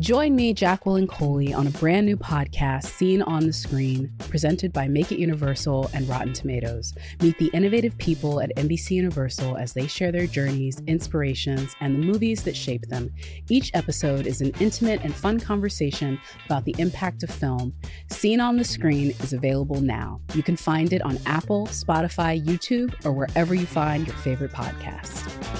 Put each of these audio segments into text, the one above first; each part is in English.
Join me, Jacqueline Coley, on a brand new podcast, Seen on the Screen, presented by Make It Universal and Rotten Tomatoes. Meet the innovative people at NBC Universal as they share their journeys, inspirations, and the movies that shape them. Each episode is an intimate and fun conversation about the impact of film. Seen on the Screen is available now. You can find it on Apple, Spotify, YouTube, or wherever you find your favorite podcasts.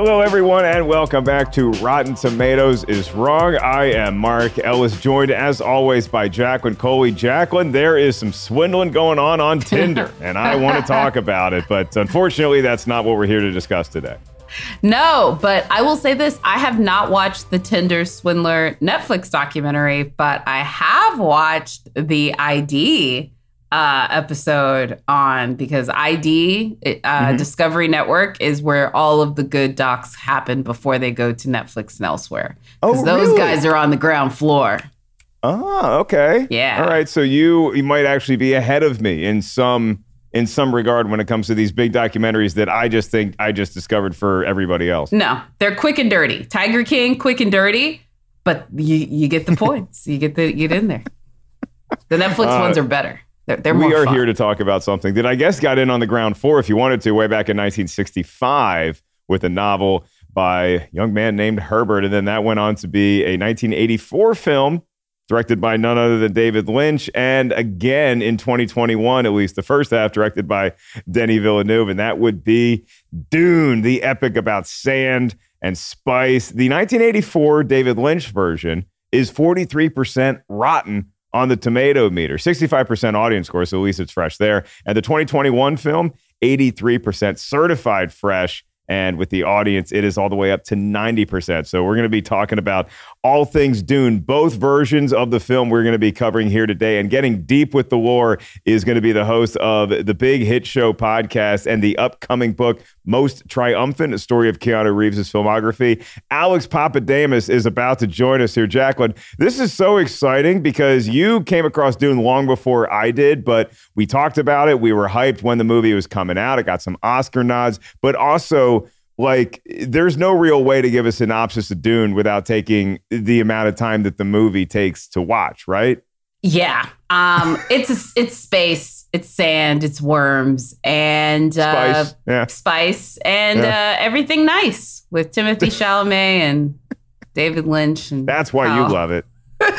Hello, everyone, and welcome back to Rotten Tomatoes is Wrong. I am Mark Ellis, joined as always by Jacqueline Coley. Jacqueline, there is some swindling going on on Tinder, and I want to talk about it, but unfortunately, that's not what we're here to discuss today. No, but I will say this I have not watched the Tinder Swindler Netflix documentary, but I have watched the ID uh, episode on because ID uh, mm-hmm. Discovery Network is where all of the good docs happen before they go to Netflix and elsewhere. Because oh, those really? guys are on the ground floor. Oh, okay. Yeah. All right. So you you might actually be ahead of me in some in some regard when it comes to these big documentaries that I just think I just discovered for everybody else. No, they're quick and dirty. Tiger King, quick and dirty, but you you get the points. you get the you get in there. The Netflix uh, ones are better. They're, they're we are fun. here to talk about something that I guess got in on the ground floor, if you wanted to, way back in 1965 with a novel by a young man named Herbert. And then that went on to be a 1984 film directed by none other than David Lynch. And again in 2021, at least the first half, directed by Denis Villeneuve. And that would be Dune, the epic about sand and spice. The 1984 David Lynch version is 43% rotten on the tomato meter. 65% audience score, so at least it's fresh there. And the 2021 film, 83% certified fresh. And with the audience, it is all the way up to 90%. So we're going to be talking about all things Dune, both versions of the film we're going to be covering here today. And getting deep with the lore is going to be the host of the Big Hit Show podcast and the upcoming book, Most Triumphant, a story of Keanu Reeves' filmography. Alex Pappademas is about to join us here. Jacqueline, this is so exciting because you came across Dune long before I did, but we talked about it. We were hyped when the movie was coming out. It got some Oscar nods, but also like there's no real way to give a synopsis of Dune without taking the amount of time that the movie takes to watch, right? Yeah. Um it's a, it's space, it's sand, it's worms and uh spice, yeah. spice and yeah. uh everything nice with Timothy Chalamet and David Lynch and That's why you love it. it's one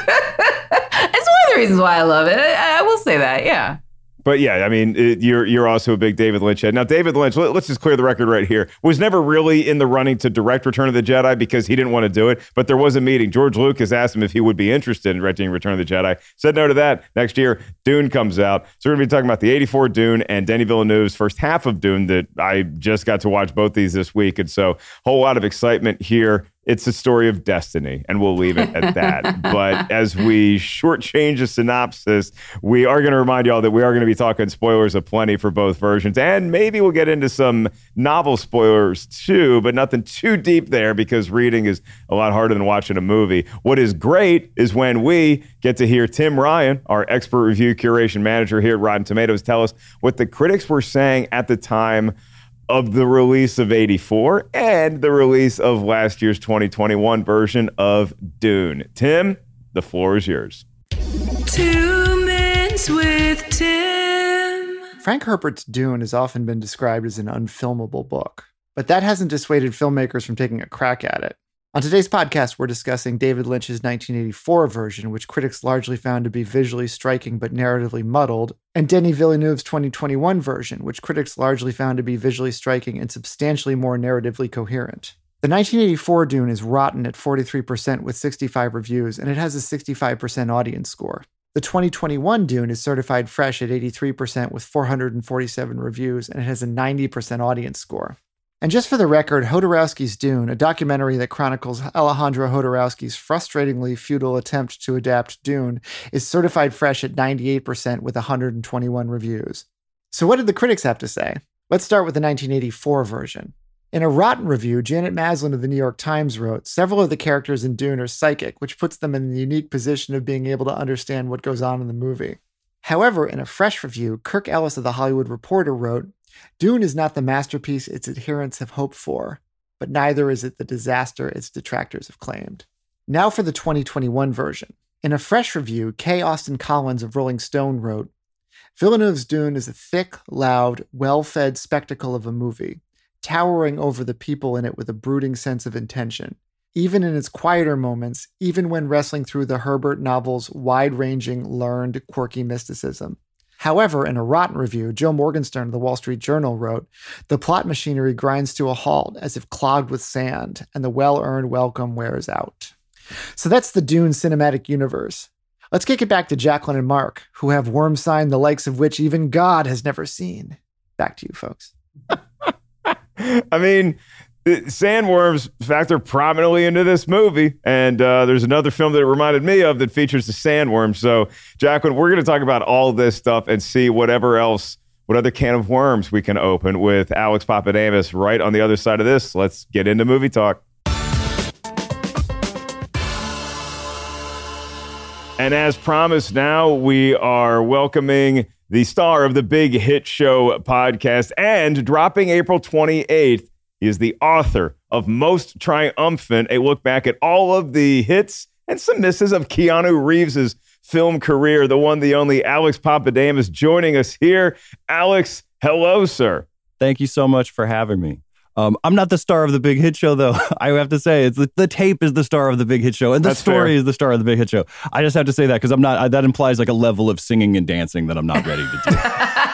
of the reasons why I love it. I, I will say that. Yeah but yeah, I mean, it, you're you're also a big David Lynch head. Now, David Lynch, let, us just clear the record right here, was never really in the running to direct Return of the Jedi because he didn't want to do it. But there was a meeting. George Lucas asked him if he would be interested in directing Return of the Jedi. Said no to that. Next year, Dune comes out. So we're to be talking about the '84 Dune and Denis Villeneuve's first half of Dune that I just got to watch both these this week, and so whole lot of excitement here it's a story of destiny, and we'll leave it at that. but as we shortchange a synopsis, we are going to remind y'all that we are going to be talking spoilers aplenty for both versions, and maybe we'll get into some novel spoilers too, but nothing too deep there because reading is a lot harder than watching a movie. What is great is when we get to hear Tim Ryan, our expert review curation manager here at Rotten Tomatoes, tell us what the critics were saying at the time of the release of 84 and the release of last year's 2021 version of Dune. Tim, the floor is yours. Two minutes with Tim. Frank Herbert's Dune has often been described as an unfilmable book, but that hasn't dissuaded filmmakers from taking a crack at it. On today's podcast, we're discussing David Lynch's 1984 version, which critics largely found to be visually striking but narratively muddled, and Denis Villeneuve's 2021 version, which critics largely found to be visually striking and substantially more narratively coherent. The 1984 Dune is rotten at 43% with 65 reviews, and it has a 65% audience score. The 2021 Dune is certified fresh at 83% with 447 reviews, and it has a 90% audience score. And just for the record, Jodorowsky's Dune, a documentary that chronicles Alejandro Jodorowsky's frustratingly futile attempt to adapt Dune, is certified fresh at 98% with 121 reviews. So, what did the critics have to say? Let's start with the 1984 version. In a rotten review, Janet Maslin of the New York Times wrote Several of the characters in Dune are psychic, which puts them in the unique position of being able to understand what goes on in the movie. However, in a fresh review, Kirk Ellis of The Hollywood Reporter wrote Dune is not the masterpiece its adherents have hoped for, but neither is it the disaster its detractors have claimed. Now for the 2021 version. In a fresh review, K. Austin Collins of Rolling Stone wrote Villeneuve's Dune is a thick, loud, well fed spectacle of a movie towering over the people in it with a brooding sense of intention. Even in its quieter moments, even when wrestling through the Herbert novel's wide ranging, learned, quirky mysticism. However, in a rotten review, Joe Morgenstern of the Wall Street Journal wrote The plot machinery grinds to a halt as if clogged with sand, and the well earned welcome wears out. So that's the Dune cinematic universe. Let's kick it back to Jacqueline and Mark, who have worm sign the likes of which even God has never seen. Back to you, folks. I mean, sandworms factor prominently into this movie. And uh, there's another film that it reminded me of that features the sandworm. So, Jacqueline, we're going to talk about all this stuff and see whatever else, what other can of worms we can open with Alex Pappademas right on the other side of this. Let's get into movie talk. And as promised, now we are welcoming the star of the Big Hit Show podcast, and dropping April 28th, he is the author of Most Triumphant, a look back at all of the hits and some misses of Keanu Reeves's film career. The one, the only Alex Pappademas joining us here. Alex, hello, sir. Thank you so much for having me. Um, I'm not the star of the Big Hit Show, though. I have to say, it's the, the tape is the star of the Big Hit Show, and the That's story fair. is the star of the Big Hit Show. I just have to say that because I'm not. I, that implies like a level of singing and dancing that I'm not ready to do.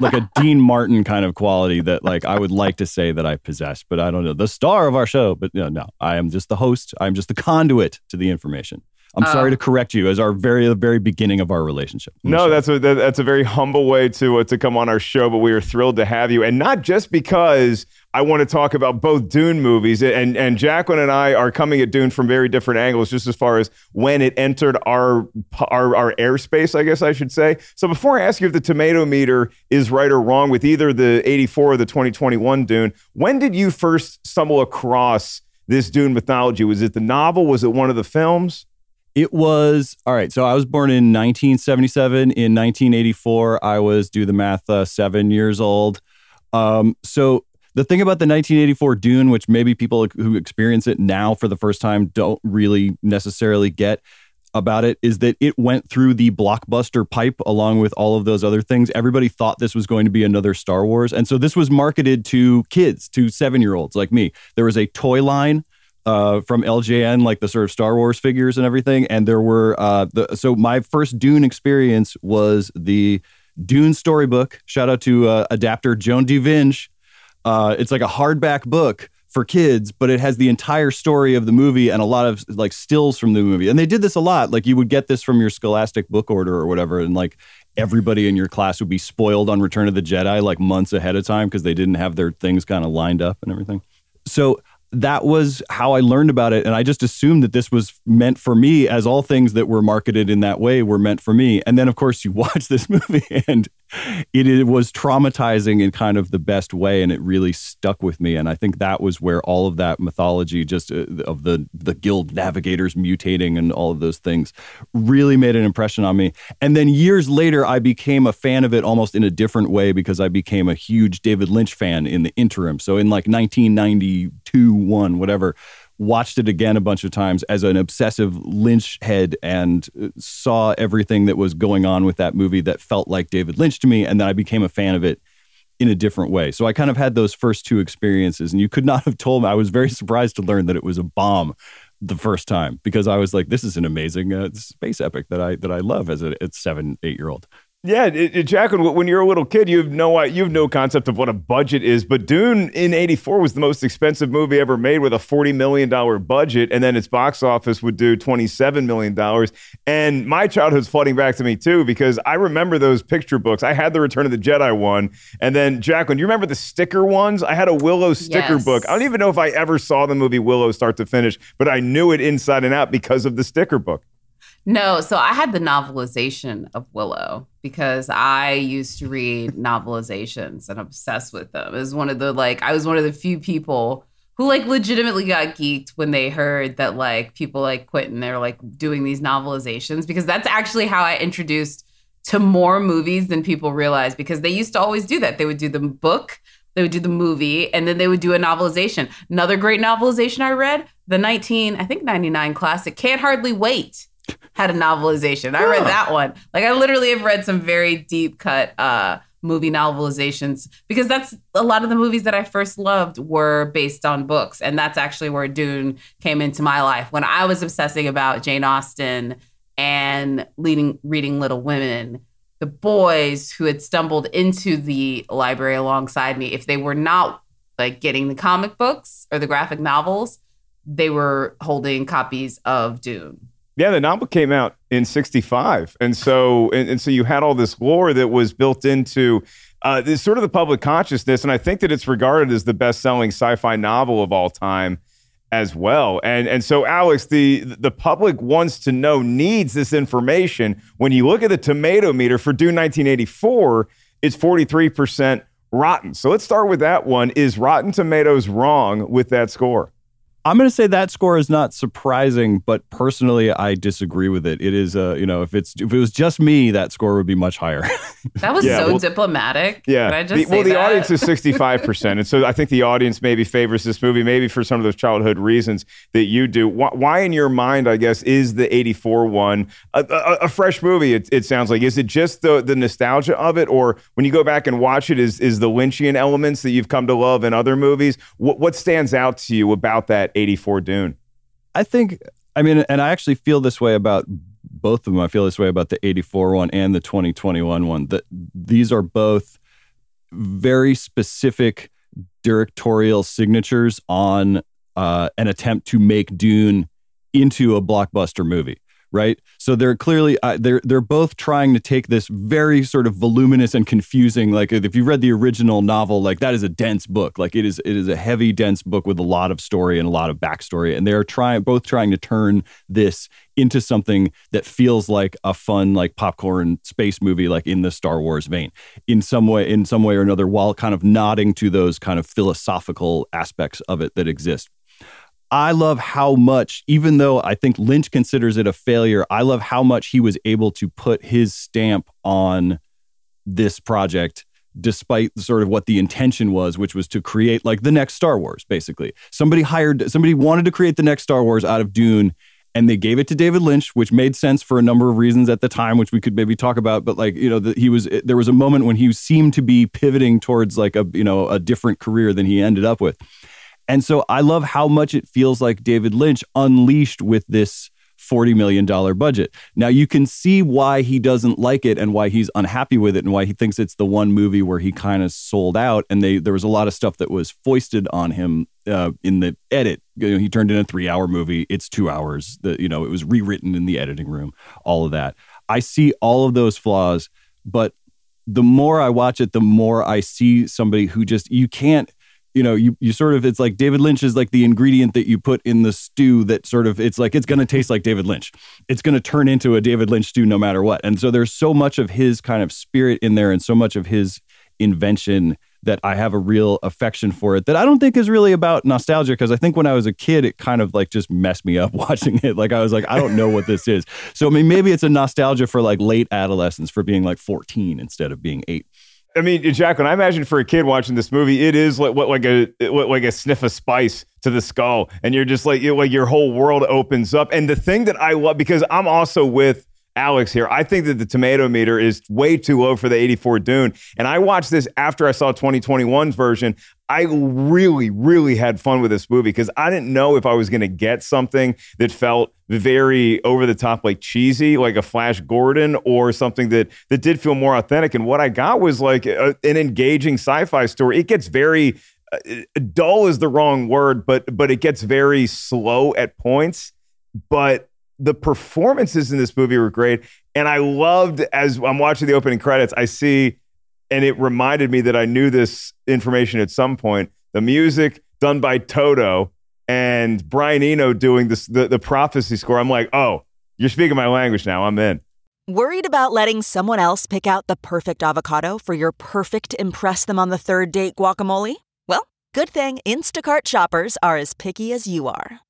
like a Dean Martin kind of quality that like I would like to say that I possess, but I don't know. The star of our show, but no, no, I am just the host. I'm just the conduit to the information. I'm uh, sorry to correct you as our very very beginning of our relationship. No, that's a that's a very humble way to uh, to come on our show, but we are thrilled to have you, and not just because I want to talk about both Dune movies, and and Jacqueline and I are coming at Dune from very different angles, just as far as when it entered our our, our airspace, I guess I should say. So before I ask you if the tomato meter is right or wrong with either the '84 or the 2021 Dune, when did you first stumble across this Dune mythology? Was it the novel? Was it one of the films? It was all right. So I was born in 1977. In 1984, I was do the math, uh, seven years old. Um, so the thing about the 1984 Dune, which maybe people who experience it now for the first time don't really necessarily get about it, is that it went through the blockbuster pipe along with all of those other things. Everybody thought this was going to be another Star Wars. And so this was marketed to kids, to seven year olds like me. There was a toy line. Uh, from LJN, like the sort of Star Wars figures and everything, and there were uh, the so my first Dune experience was the Dune storybook. Shout out to uh, adapter Joan D. Vinge, uh, it's like a hardback book for kids, but it has the entire story of the movie and a lot of like stills from the movie. And they did this a lot. Like you would get this from your Scholastic book order or whatever, and like everybody in your class would be spoiled on Return of the Jedi like months ahead of time because they didn't have their things kind of lined up and everything. So that was how I learned about it. And I just assumed that this was meant for me, as all things that were marketed in that way were meant for me. And then, of course, you watch this movie and it, it, was traumatizing in kind of the best way. And it really stuck with me. And I think that was where all of that mythology, just uh, of the, the guild navigators mutating and all of those things, really made an impression on me. And then years later, I became a fan of it almost in a different way because I became a huge David Lynch fan in the interim. So in like 1992, one, whatever. Watched it again a bunch of times as an obsessive Lynch head and uh, saw everything that was going on with that movie that felt like David Lynch to me. And then I became a fan of it in a different way. So I kind of had those first two experiences, and you could not have told me. I was very surprised to learn that it was a bomb the first time because I was like, "This is an amazing uh, space epic that I that I love as a, a seven eight year old." Yeah, it, it, Jacqueline, when you're a little kid, you have no you have no concept of what a budget is. But Dune in '84 was the most expensive movie ever made with a 40 million dollar budget, and then its box office would do 27 million dollars. And my childhood's flooding back to me too because I remember those picture books. I had the Return of the Jedi one, and then Jacqueline, do you remember the sticker ones? I had a Willow sticker Yes. book. I don't even know if I ever saw the movie Willow start to finish, but I knew it inside and out because of the sticker book. No, so I had the novelization of Willow because I used to read novelizations and obsessed with them. It was one of the like I was one of the few people who like legitimately got geeked when they heard that like people like Quentin they're like doing these novelizations because that's actually how I introduced to more movies than people realize because they used to always do that. They would do the book, they would do the movie, and then they would do a novelization. Another great novelization I read, the 19, I think 99 classic, Can't Hardly Wait had a novelization. I read that one. Like I literally have read some very deep cut uh movie novelizations because that's a lot of the movies that I first loved were based on books and that's actually where Dune came into my life when I was obsessing about Jane Austen and leading reading Little Women the boys who had stumbled into the library alongside me if they were not like getting the comic books or the graphic novels they were holding copies of Dune Yeah, the novel came out in '65, and so and, and so you had all this lore that was built into uh, this sort of the public consciousness, and I think that it's regarded as the best-selling sci-fi novel of all time as well. And and so Alex, the the public wants to know, needs this information. When you look at the tomato meter for Dune 1984, it's 43 percent rotten. So let's start with that one. Is Rotten Tomatoes wrong with that score? I'm going to say that score is not surprising, but personally, I disagree with it. It is, uh, you know, if it's if it was just me, that score would be much higher. That was Yeah, so well- diplomatic. Yeah. Could I just The- say well, the that? audience is 65%. and so I think the audience maybe favors this movie, maybe for some of those childhood reasons that you do. Why, why in your mind, I guess, is the 84 one a, a, a fresh movie? It, it sounds like. Is it just the, the nostalgia of it? Or when you go back and watch it, is, is the Lynchian elements that you've come to love in other movies? What, what stands out to you about that 84 Dune? I think, I mean, and I actually feel this way about both of them. I feel this way about the 84 one and the 2021 one. That these are both very specific directorial signatures on uh, an attempt to make Dune into a blockbuster movie. Right, so they're clearly uh, they're they're both trying to take this very sort of voluminous and confusing. Like if you read the original novel, like that is a dense book. Like it is it is a heavy, dense book with a lot of story and a lot of backstory. And they're trying both trying to turn this into something that feels like a fun, like popcorn space movie, like in the Star Wars vein, in some way, in some way or another, while kind of nodding to those kind of philosophical aspects of it that exist. I love how much, even though I think Lynch considers it a failure, I love how much he was able to put his stamp on this project despite sort of what the intention was which was to create like the next Star Wars basically. Somebody hired somebody wanted to create the next Star Wars out of Dune and they gave it to David Lynch which made sense for a number of reasons at the time which we could maybe talk about but like you know the, he was there was a moment when he seemed to be pivoting towards like a you know a different career than he ended up with. And so I love how much it feels like David Lynch unleashed with this $40 million budget. Now you can see why he doesn't like it and why he's unhappy with it and why he thinks it's the one movie where he kind of sold out. And they there was a lot of stuff that was foisted on him uh, in the edit. You know, he turned in a three hour movie. It's two hours. The, you know, it was rewritten in the editing room, all of that. I see all of those flaws, but the more I watch it, the more I see somebody who just, you can't, you know, you you sort of it's like David Lynch is like the ingredient that you put in the stew that sort of it's like it's going to taste like David Lynch. It's going to turn into a David Lynch stew no matter what. And so there's so much of his kind of spirit in there and so much of his invention that I have a real affection for it that I don't think is really about nostalgia because I think when I was a kid it kind of like just messed me up watching it. Like I was like I don't know what this is. So I mean maybe it's a nostalgia for like late adolescence for being like 14 instead of being 8. I mean, Jack, when I imagine for a kid watching this movie, it is like what like a like a sniff of spice to the skull, and you're just like like your whole world opens up. And the thing that I love because I'm also with Alex here, I think that the tomato meter is way too low for the 84 Dune. And I watched this after I saw 2021's version. I really, really had fun with this movie because I didn't know if I was going to get something that felt very over the top, like cheesy, like a Flash Gordon, or something that that did feel more authentic. And what I got was like a, an engaging sci-fi story. It gets very uh, dull is the wrong word, but but it gets very slow at points. But the performances in this movie were great, and I loved as I'm watching the opening credits. I see and it reminded me that I knew this information at some point. The music done by Toto and Brian Eno doing this the, the prophecy score. I'm like, oh, you're speaking my language now. I'm in. Worried about letting someone else pick out the perfect avocado for your perfect impress them on the third date guacamole? Well, good thing Instacart shoppers are as picky as you are.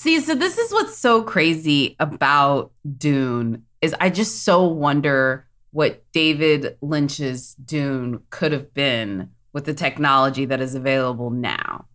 See, so this is what's so crazy about Dune is I just so wonder what David Lynch's Dune could have been with the technology that is available now.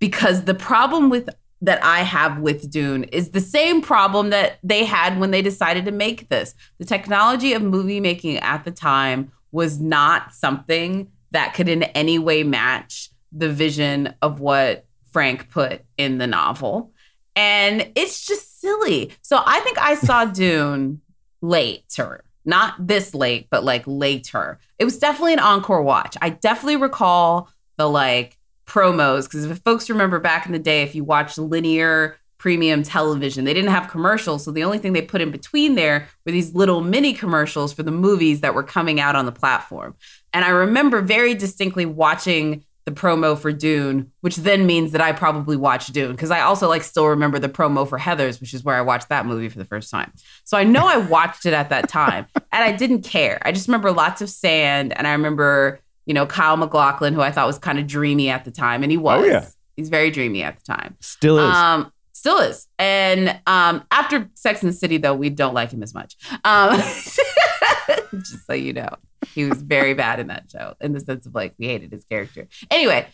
Because the problem with that I have with Dune is the same problem that they had when they decided to make this. The technology of movie making at the time was not something that could in any way match the vision of what Frank put in the novel and it's just silly. So I think I saw Dune later, not this late, but like later. It was definitely an encore watch. I definitely recall the like promos because if folks remember back in the day, if you watched linear premium television, they didn't have commercials. So the only thing they put in between there were these little mini commercials for the movies that were coming out on the platform. And I remember very distinctly watching the promo for Dune, which then means that I probably watched Dune because I also like still remember the promo for Heathers, which is where I watched that movie for the first time. So I know I watched it at that time and I didn't care. I just remember lots of sand and I remember, you know, Kyle MacLachlan, who I thought was kind of dreamy at the time, and he was. Oh, yeah. He's very dreamy at the time. Still is. Um, still is. And um, after Sex and the City, though, we don't like him as much. Um, just so you know. He was very bad in that show in the sense of like we hated his character. Anyway,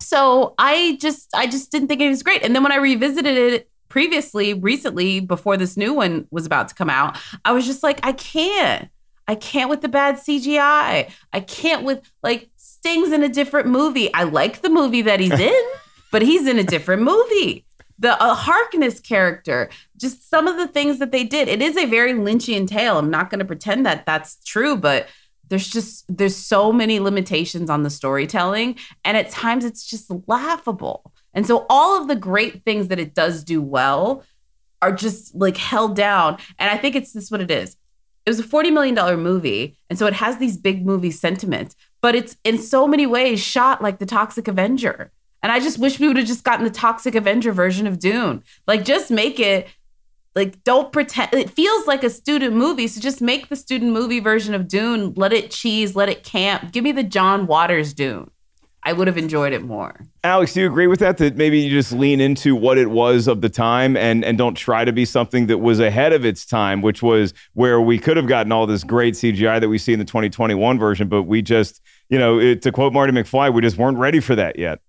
so I just I just didn't think it was great. And then when I revisited it previously, recently, before this new one was about to come out, I was just like, I can't. I can't with the bad CGI. I can't with like Sting's in a different movie. I like the movie that he's in, but he's in a different movie. The uh, Harkonnen character, just some of the things that they did. It is a very Lynchian tale. I'm not going to pretend that that's true, but there's just there's so many limitations on the storytelling and at times it's just laughable. And so all of the great things that it does do well are just like held down. And i think it's this what it is. It was a 40 million dollar movie and so it has these big movie sentiments but it's in so many ways shot like the toxic avenger. And i just wish we would have just gotten the toxic avenger version of dune. Like just make it like don't pretend it feels like a student movie so just make the student movie version of dune let it cheese let it camp. Give me the john waters dune. I would have enjoyed it more. Alex do you agree with that that maybe you just lean into what it was of the time and and don't try to be something that was ahead of its time which was where we could have gotten all this great cgi that we see in the 2021 version but we just you know it, to quote marty mcfly we just weren't ready for that yet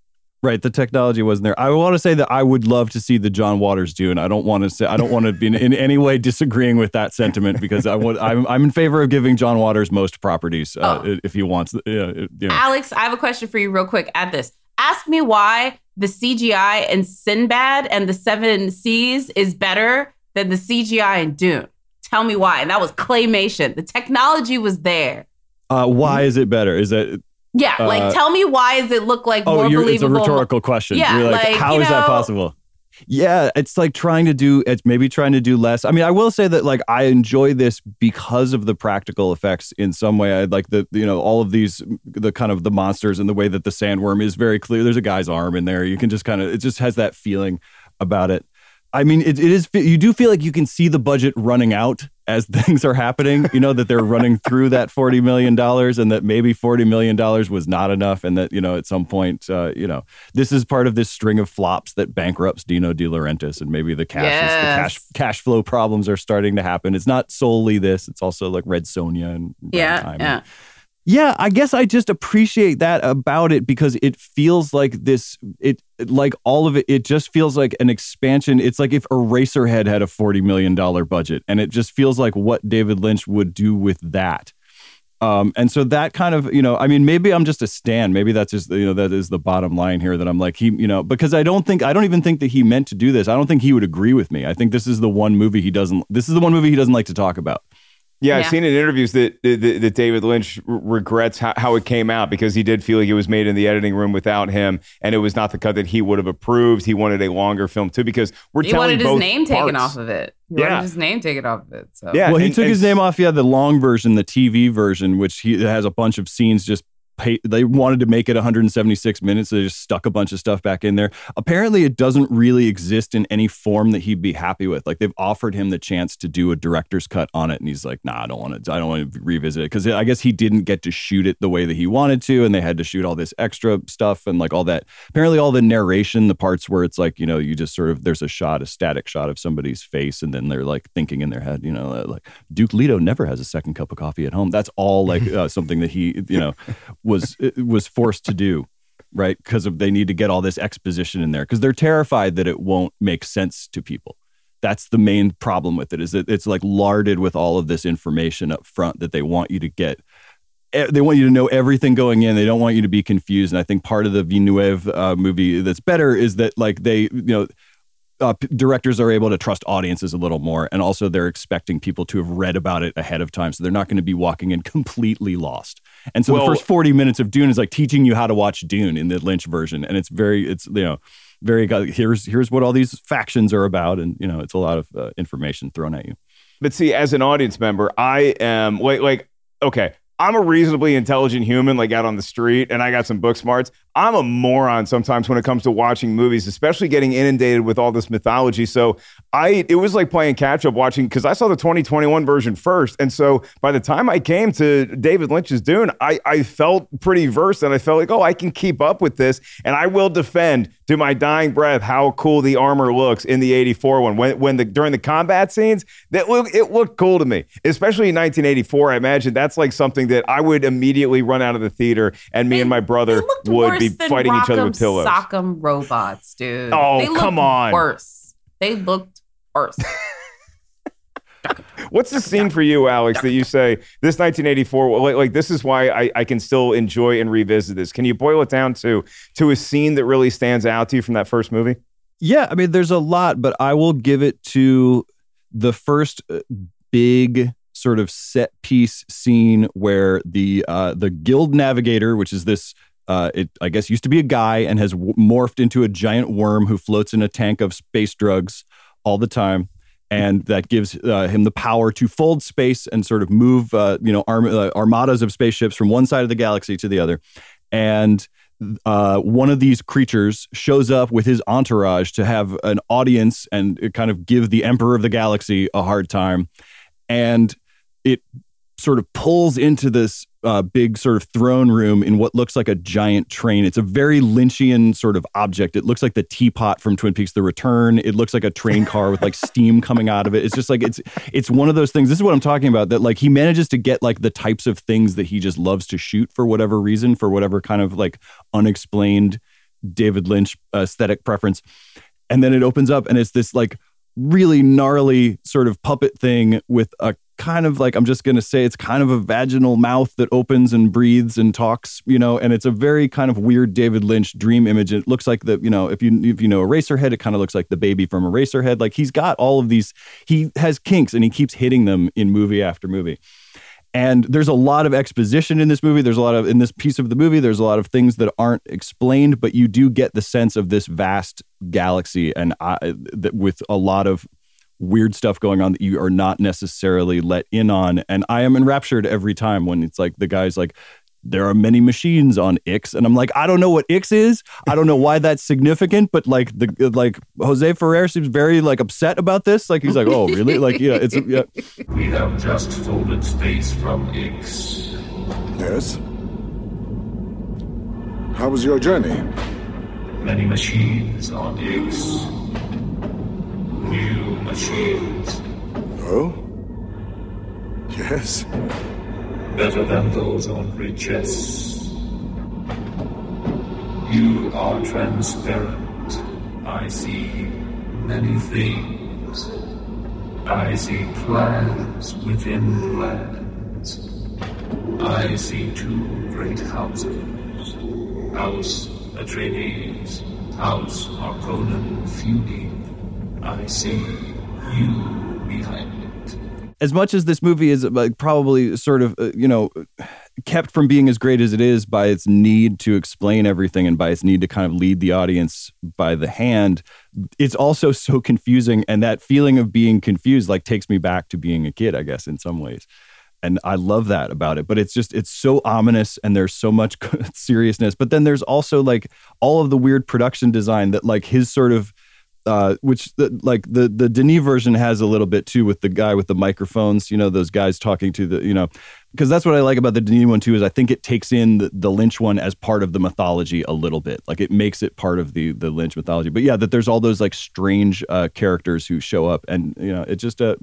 Right, the technology wasn't there. I want to say that I would love to see the John Waters Dune. I don't want to say I don't want to be in, in any way disagreeing with that sentiment because I want I'm, I'm in favor of giving John Waters most properties uh, oh. if he wants. Uh, know. Alex, I have a question for you, real quick. Add this. Ask me why the CGI in Sinbad and the Seven Seas is better than the CGI in Dune. Tell me why. And that was claymation. The technology was there. Uh, why is it better? Is it yeah, uh, like tell me why does it look like oh, more believable? Oh, it's a rhetorical question. Yeah, like, like how is know, that possible? Yeah, it's like trying to do it's maybe trying to do less. I mean, I will say that like I enjoy this because of the practical effects in some way. I like the you know all of these the kind of the monsters and the way that the sandworm is very clear. There's a guy's arm in there. You can just kind of it just has that feeling about it. I mean, it, it is. You do feel like you can see the budget running out as things are happening. You know that they're running through that forty million dollars, and that maybe forty million dollars was not enough, and that you know at some point, uh, you know, this is part of this string of flops that bankrupts Dino De Laurentiis, and maybe the cash, yes. the cash, cash flow problems are starting to happen. It's not solely this; it's also like Red Sonja and yeah, yeah. And, yeah, I guess I just appreciate that about it because it feels like this it like all of it it just feels like an expansion. It's like if Eraserhead had a 40 million dollar budget and it just feels like what David Lynch would do with that. Um, and so that kind of, you know, I mean, maybe I'm just a stan. Maybe that's just, you know, that is the bottom line here that I'm like, he, you know, because I don't think, I don't even think that he meant to do this. I don't think he would agree with me. I think this is the one movie he doesn't, this is the one movie he doesn't like to talk about. Yeah, yeah, I've seen in interviews that that, that David Lynch regrets how, how, it came out because he did feel like it was made in the editing room without him, and it was not the cut that he would have approved. He wanted a longer film too because we're he telling wanted his name parts. taken off of it. He yeah. wanted his name taken off of it. So yeah, well, he and, took and, his name off. Yeah, the long version, the TV version, which he has a bunch of scenes just pay, they wanted to make it 176 minutes. So they just stuck a bunch of stuff back in there. Apparently, it doesn't really exist in any form that he'd be happy with. Like they've offered him the chance to do a director's cut on it, and he's like, "Nah, I don't want to. I don't want to revisit it because I guess he didn't get to shoot it the way that he wanted to, and they had to shoot all this extra stuff and like all that. Apparently, all the narration, the parts where it's like you know you just sort of there's a shot, a static shot of somebody's face, and then they're like thinking in their head, you know, like Duke Leto never has a second cup of coffee at home. That's all like uh, something that he you know was was forced to do right? Because they need to get all this exposition in there. Because they're terrified that it won't make sense to people. That's the main problem with it is that it's like larded with all of this information up front that they want you to get. They want you to know everything going in. They don't want you to be confused. And i think part of the villeneuve uh, movie that's better is that like they you know uh, directors are able to trust audiences a little more and also they're expecting people to have read about it ahead of time. So they're not going to be walking in completely lost and so well, the first 40 minutes of Dune is like teaching you how to watch Dune in the Lynch version. And it's very, it's, you know, very, here's, here's what all these factions are about. And, you know, it's a lot of uh, information thrown at you. But see, as an audience member, I am like, like, okay, I'm a reasonably intelligent human, like out on the street, and I got some book smarts. I'm a moron sometimes when it comes to watching movies, especially getting inundated with all this mythology. So I, it was like playing catch up watching because I saw the 2021 version first, and so by the time I came to David Lynch's Dune, I, I felt pretty versed, and I felt like, oh, I can keep up with this, and I will defend to my dying breath how cool the armor looks in the 84 one when when the during the combat scenes that look it looked cool to me, especially in 1984. I imagine that's like something that I would immediately run out of the theater, and me they, and my brother would be be fighting Rock'em each other with pillows. Sock'em robots, dude. Oh, they come on. Worse. They looked worse. What's the scene for you, Alex, that you say this 1984? Like, like this is why I, I can still enjoy and revisit this. Can you boil it down to to a scene that really stands out to you from that first movie? Yeah, I mean, there's a lot, but I will give it to the first uh, big sort of set piece scene where the uh, the guild navigator, which is this uh, it I guess used to be a guy and has w- morphed into a giant worm who floats in a tank of space drugs all the time, and that gives uh, him the power to fold space and sort of move uh, you know arm- uh, armadas of spaceships from one side of the galaxy to the other, and. Uh, one of these creatures shows up with his entourage to have an audience and kind of give the emperor of the galaxy a hard time. And it sort of pulls into this uh, big sort of throne room in what looks like a giant train. It's a very Lynchian sort of object. It looks like the teapot from Twin Peaks: The Return. It looks like a train car with like steam coming out of it. It's just like it's it's one of those things. This is what I'm talking about. That like he manages to get like the types of things that he just loves to shoot for whatever reason, for whatever kind of like unexplained David Lynch aesthetic preference. And then it opens up and it's this like really gnarly sort of puppet thing with a kind of like I'm just going to say it's kind of a vaginal mouth that opens and breathes and talks, you know, and it's a very kind of weird David Lynch dream image. It looks like the, you know, if you if you know Eraserhead, it kind of looks like the baby from Eraserhead. Like he's got all of these he has kinks and he keeps hitting them in movie after movie. And there's a lot of exposition in this movie. There's a lot of in this piece of the movie. There's a lot of things that aren't explained, but you do get the sense of this vast galaxy and uh, that with a lot of weird stuff going on that you are not necessarily let in on. And I am enraptured every time when it's like the guy's like, there are many machines on Ix, and I'm like, I don't know what Ix is. I don't know why that's significant, but like the like Jose Ferrer seems very like upset about this. Like he's like, oh really? Like yeah, it's yeah. We have just folded space from Ix. Yes? How was your journey? Many machines on Ix. Machines. Oh? Yes? Better than those on Richese. You are transparent. I see many things. I see plans within plans. I see two great houses. House Atreides, House Harkonnen feuding. I see you behind it. as much as this movie is like probably sort of uh, you know kept from being as great as it is by its need to explain everything and by its need to kind of lead the audience by the hand it's also so confusing. And that feeling of being confused like takes me back to being a kid i guess in some ways. And i love that about it. But it's just it's so ominous and there's so much seriousness. But then there's also like all of the weird production design that like his sort of uh, which the, like the the Denis version has a little bit too with the guy with the microphones, you know, those guys talking to the, you know, because that's what I like about the Denis one too is I think it takes in the, the Lynch one as part of the mythology a little bit, like it makes it part of the the Lynch mythology. But yeah, that there's all those like strange uh, characters who show up, and you know, it just uh,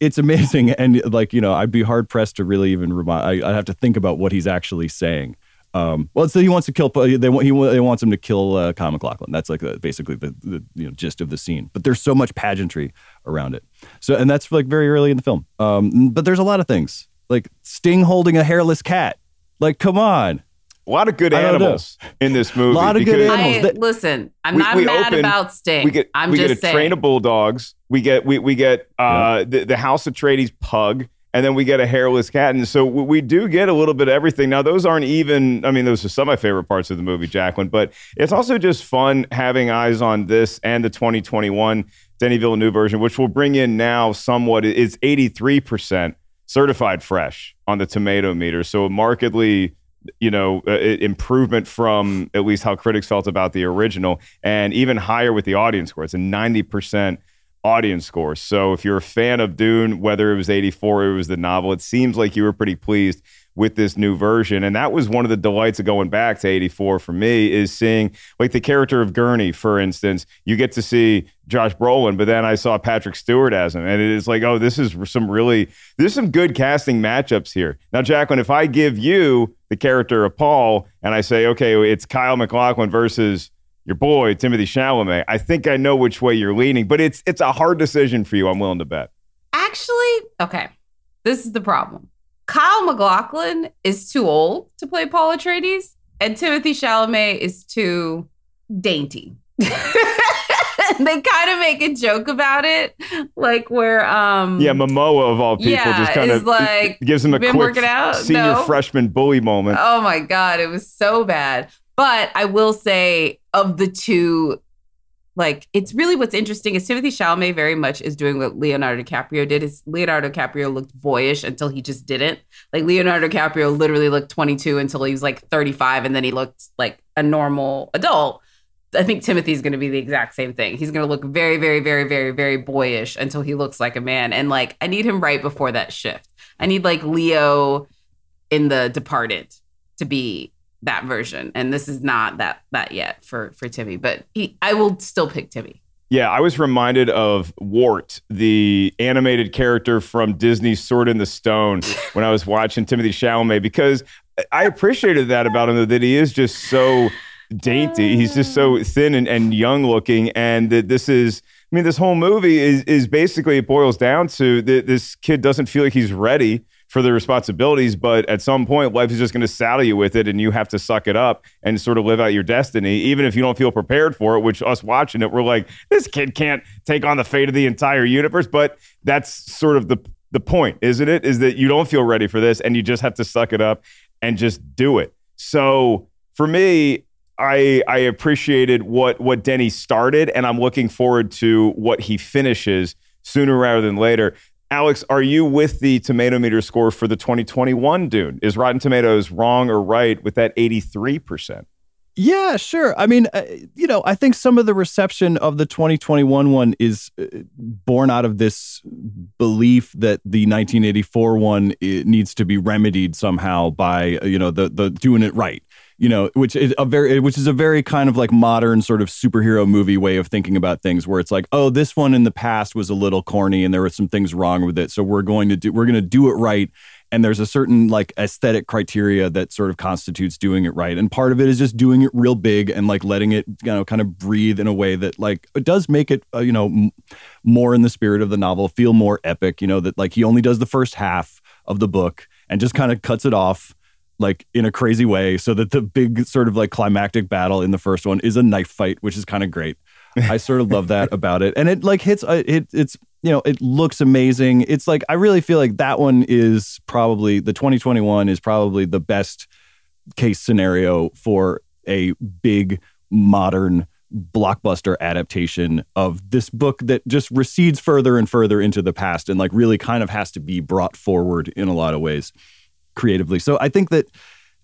it's amazing, and like you know, I'd be hard pressed to really even remind. I'd have to think about what he's actually saying. Um, well, so he wants to kill. They want he they wants him to kill uh, Kyle MacLachlan. That's like the, basically the, the you know gist of the scene. But there's so much pageantry around it. So and that's like very early in the film. Um, but there's a lot of things like Sting holding a hairless cat. Like, come on. A lot of good I don't know. animals in this movie. A lot of good animals. I, listen, I'm we- not we mad open- about Sting. We get I'm we just get a saying. train of bulldogs. We get we we get uh, the the House Atreides pug, and then we get a hairless cat, and so we, do get a little bit of everything. Now those aren't even. I mean, those are some of my favorite parts of the movie, Jacqueline. But it's also just fun having eyes on this and the 2021 Denny Villeneuve version, which will bring in now somewhat. It's 83 percent certified fresh on the tomato meter, so markedly you know, uh, improvement from at least how critics felt about the original, and even higher with the audience score. It's a ninety percent audience score. So if you're a fan of Dune, whether it was eighty four or it was the novel, it seems like you were pretty pleased with this new version. And that was one of the delights of going back to 84 for me is seeing like the character of Gurney, for instance, you get to see Josh Brolin, but then I saw Patrick Stewart as him. And it is like, oh, this is some really, there's some good casting matchups here. Now, Jacqueline, if I give you the character of Paul and I say, okay, it's Kyle MacLachlan versus your boy, Timothy Chalamet, I think I know which way you're leaning, but it's it's a hard decision for you, I'm willing to bet. Actually, okay. This is the problem. Kyle MacLachlan is too old to play Paul Atreides, and Timothy Chalamet is too dainty. they kind of make a joke about it, like where um Yeah, Momoa of all people Yeah, just kind of like, gives him a "Been quick out?" senior No. freshman bully moment. Oh my god, it was so bad. But I will say, of the two, like it's really what's interesting is Timothy Chalamet very much is doing what Leonardo DiCaprio did. Is Leonardo DiCaprio looked boyish until he just didn't. Like Leonardo DiCaprio literally looked 22 until he was like 35, and then he looked like a normal adult. I think Timothy's going to be the exact same thing. He's going to look very, very, very, very, very boyish until he looks like a man. And like, I need him right before that shift. I need like Leo in The Departed to be that version, and this is not that that yet for for Timmy. But he, I will still pick Timmy. Yeah, I was reminded of Wart, the animated character from Disney's Sword in the Stone, when I was watching Timothy Chalamet, because I appreciated that about him, that he is just so dainty. He's just so uh. thin and, and young looking. And that this is, I mean, this whole movie is, is basically, it boils down to that this kid doesn't feel like he's ready for the responsibilities, but at some point, life is just going to saddle you with it, and you have to suck it up and sort of live out your destiny, even if you don't feel prepared for it. Which us watching it, we're like, this kid can't take on the fate of the entire universe. But that's sort of the the point, isn't it? Is that you don't feel ready for this and you just have to suck it up and just do it. So for me, I I appreciated what what Denny started, and I'm looking forward to what he finishes sooner rather than later. Alex, are you with the tomato meter score for the 2021 Dune? Is Rotten Tomatoes wrong or right with that 83%? Yeah, sure. I mean, uh, you know, I think some of the reception of the 2021 one is uh, born out of this belief that the 1984 one needs to be remedied somehow by, you know, the the doing it right you know, which is a very, which is a very kind of like modern sort of superhero movie way of thinking about things, where it's like, oh, this one in the past was a little corny and there were some things wrong with it, so we're going to do, we're going to do it right. And there's a certain like aesthetic criteria that sort of constitutes doing it right, and part of it is just doing it real big and like letting it, you know, kind of breathe in a way that like it does make it, uh, you know, m- more in the spirit of the novel, feel more epic. You know, that like he only does the first half of the book and just kind of cuts it off like in a crazy way so that the big sort of like climactic battle in the first one is a knife fight which is kind of great. I sort of love that about it. And it like hits uh, it it's you know it looks amazing. It's like i really feel like that one is probably the 2021 is probably the best case scenario for a big modern blockbuster adaptation of this book that just recedes further and further into the past and like really kind of has to be brought forward in a lot of ways creatively. So I think that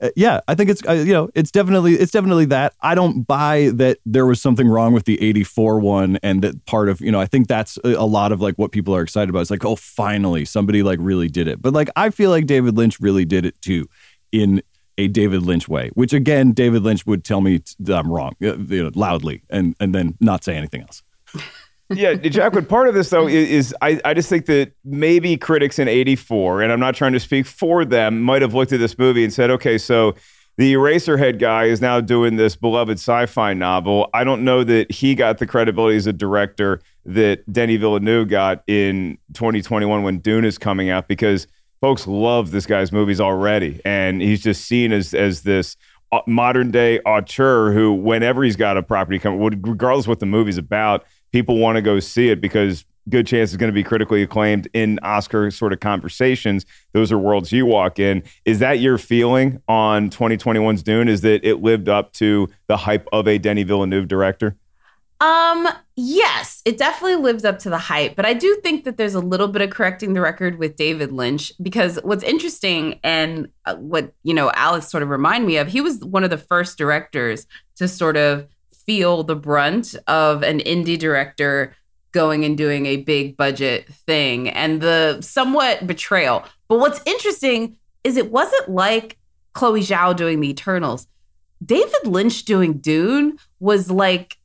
uh, yeah, I think it's uh, you know it's definitely it's definitely that. I don't buy that there was something wrong with the '84 one, and that part of you know I think that's a, lot of like what people are excited about. It's like oh finally somebody like really did it, but like I feel like David Lynch really did it too, in a David Lynch way. Which again, David Lynch would tell me that I'm wrong, uh, you know, loudly, and and then not say anything else. yeah, Jack. Jacqueline, part of this though is, is, I, I just think that maybe critics in 84, and I'm not trying to speak for them, might have looked at this movie and said, okay, so the Eraserhead guy is now doing this beloved sci-fi novel. I don't know that he got the credibility as a director that Denny Villeneuve got in 2021 when Dune is coming out because folks love this guy's movies already, and he's just seen as as this uh, modern day auteur who, whenever he's got a property come, regardless what the movie's about people want to go see it because good chance is going to be critically acclaimed in Oscar sort of conversations. Those are worlds you walk in. Is that your feeling on 2021's Dune? Is that it lived up to the hype of a Denny Villeneuve director? Um, yes, it definitely lives up to the hype, but I do think that there's a little bit of correcting the record with David Lynch because what's interesting and uh, what, you know, Alex sort of remind me of, he was one of the first directors to sort of feel the brunt of an indie director going and doing a big budget thing and the somewhat betrayal. But what's interesting is it wasn't like Chloe Zhao doing The Eternals. David Lynch doing Dune was like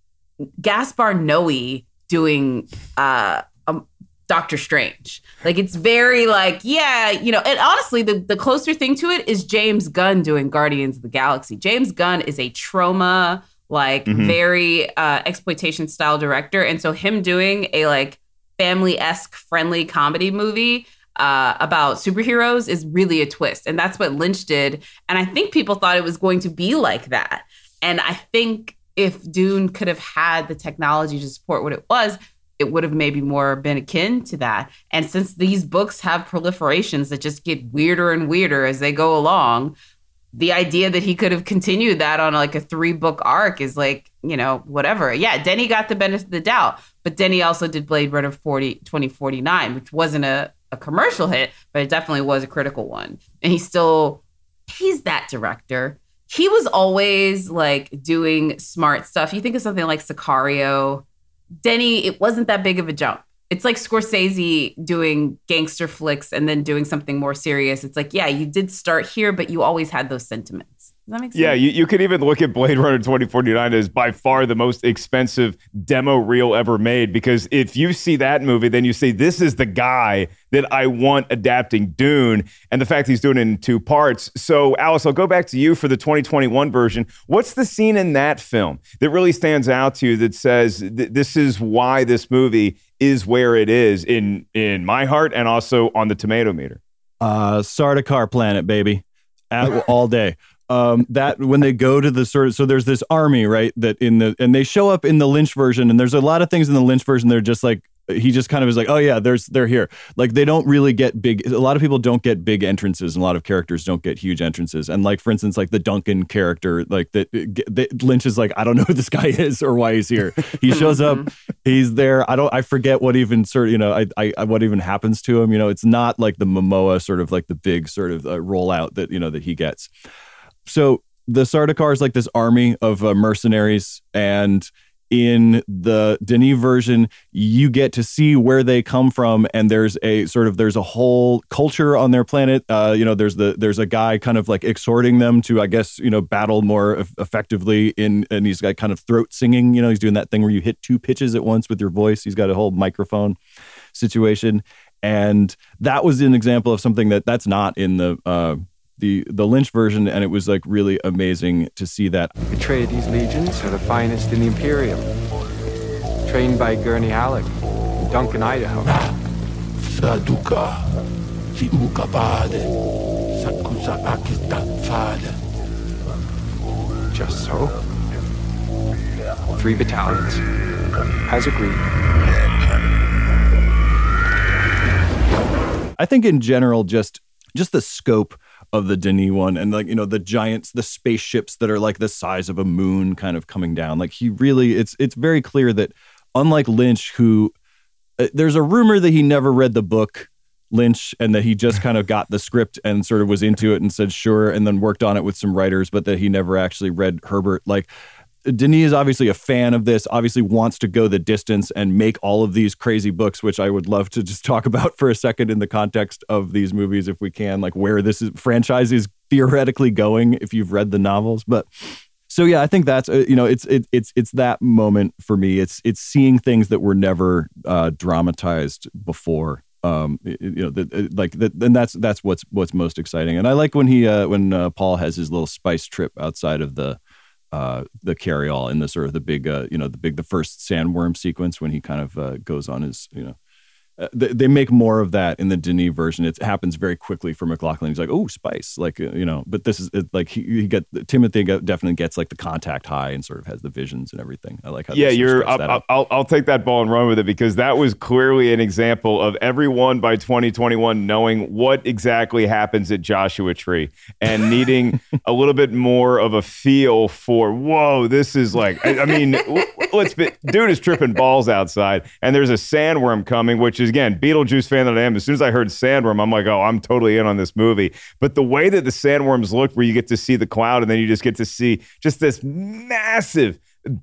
Gaspar Noé doing uh, um, Doctor Strange. Like it's very like, yeah, you know, and honestly, the, the closer thing to it is James Gunn doing Guardians of the Galaxy. James Gunn is a Troma like mm-hmm. very uh, exploitation style director, and so him doing a like family esque friendly comedy movie uh, about superheroes is really a twist, and that's what Lynch did. And I think people thought it was going to be like that, and I think if Dune could have had the technology to support what it was, it would have maybe more been akin to that. And since these books have proliferations that just get weirder and weirder as they go along, the idea that he could have continued that on like a three book arc is like, you know, whatever. Yeah, Denny got the benefit of the doubt, but Denny also did Blade Runner 40, 2049, which wasn't a, a commercial hit, but it definitely was a critical one. And he's still, he's that director. He was always like doing smart stuff. You think of something like Sicario, Denny, it wasn't that big of a jump it's like Scorsese doing gangster flicks and then doing something more serious. It's like, yeah, you did start here, but you always had those sentiments. Does that make sense? Yeah, you, you could even look at Blade Runner 2049 as by far the most expensive demo reel ever made because if you see that movie, then you say, this is the guy that I want adapting Dune. And the fact he's doing it in two parts. So, Alex, I'll go back to you for the 2021 version. What's the scene in that film that really stands out to you that says this is why this movie is where it is in in my heart and also on the tomato meter? Uh, Sardaukar planet, baby, At, all day um, that when they go to the sort of so there's this army right that in the and they show up in the Lynch version and there's a lot of things in the Lynch version they're just like he just kind of is like, oh yeah, there's they're here. Like they don't really get big. A lot of people don't get big entrances, and a lot of characters don't get huge entrances. And like for instance, like the Duncan character, like that, that Lynch is like, I don't know who this guy is or why he's here. He shows up, he's there. I don't, I forget what even sort, you know, I, I, what even happens to him. You know, it's not like the Momoa sort of like the big sort of uh, rollout that you know that he gets. So the Sardaukar is like this army of uh, mercenaries and in the Denis version, you get to see where they come from, and there's a sort of there's a whole culture on their planet. Uh, you know, there's the there's a guy kind of like exhorting them to, I guess, you know, battle more effectively in, and he's got kind of throat singing. You know, he's doing that thing where you hit two pitches at once with your voice. He's got a whole microphone situation, and that was an example of something that that's not in the. Uh, the the Lynch version, and it was like really amazing to see that. Atreides legions are the finest in the Imperium, trained by Gurney Halleck, Duncan, Idaho. Sardaukar, Just so. Three battalions, as agreed. I think in general, just just the scope of the Denis one and like you know the giants the spaceships that are like the size of a moon kind of coming down. Like he really it's it's very clear that unlike Lynch who uh, there's a rumor that he never read the book Lynch and that he just kind of got the script and sort of was into it and said sure and then worked on it with some writers but that he never actually read Herbert. Like Denis is obviously a fan of this, obviously wants to go the distance and make all of these crazy books, which I would love to just talk about for a second in the context of these movies, if we can, like where this is, franchise is theoretically going if you've read the novels. But so yeah, I think that's uh, you know it's it, it's it's that moment for me. It's it's seeing things that were never uh, dramatized before. Um, you know, the, uh, like that, and that's that's what's what's most exciting. And I like when he uh, when uh, Paul has his little spice trip outside of the uh, the carry all in the sort of the big, uh, you know, the big, the first sandworm sequence when he kind of uh, goes on his, you know, uh, they, they, make more of that in the Denis version. It happens very quickly for MacLachlan. He's like, "Oh, spice!" Like uh, you know, but this is it, like he, he get Timothée definitely gets like the contact high and sort of has the visions and everything. I like how yeah, you're. I'll, I'll, I'll take that ball and run with it because that was clearly an example of everyone by 2021 knowing what exactly happens at Joshua Tree and needing a little bit more of a feel for. Whoa, this is like. I, I mean, let's be, dude is tripping balls outside, and there's a sandworm coming, which is again, Beetlejuice fan that I am, as soon as I heard Sandworm, I'm like, oh, I'm totally in on this movie. But the way that the Sandworms look, where you get to see the cloud and then you just get to see just this massive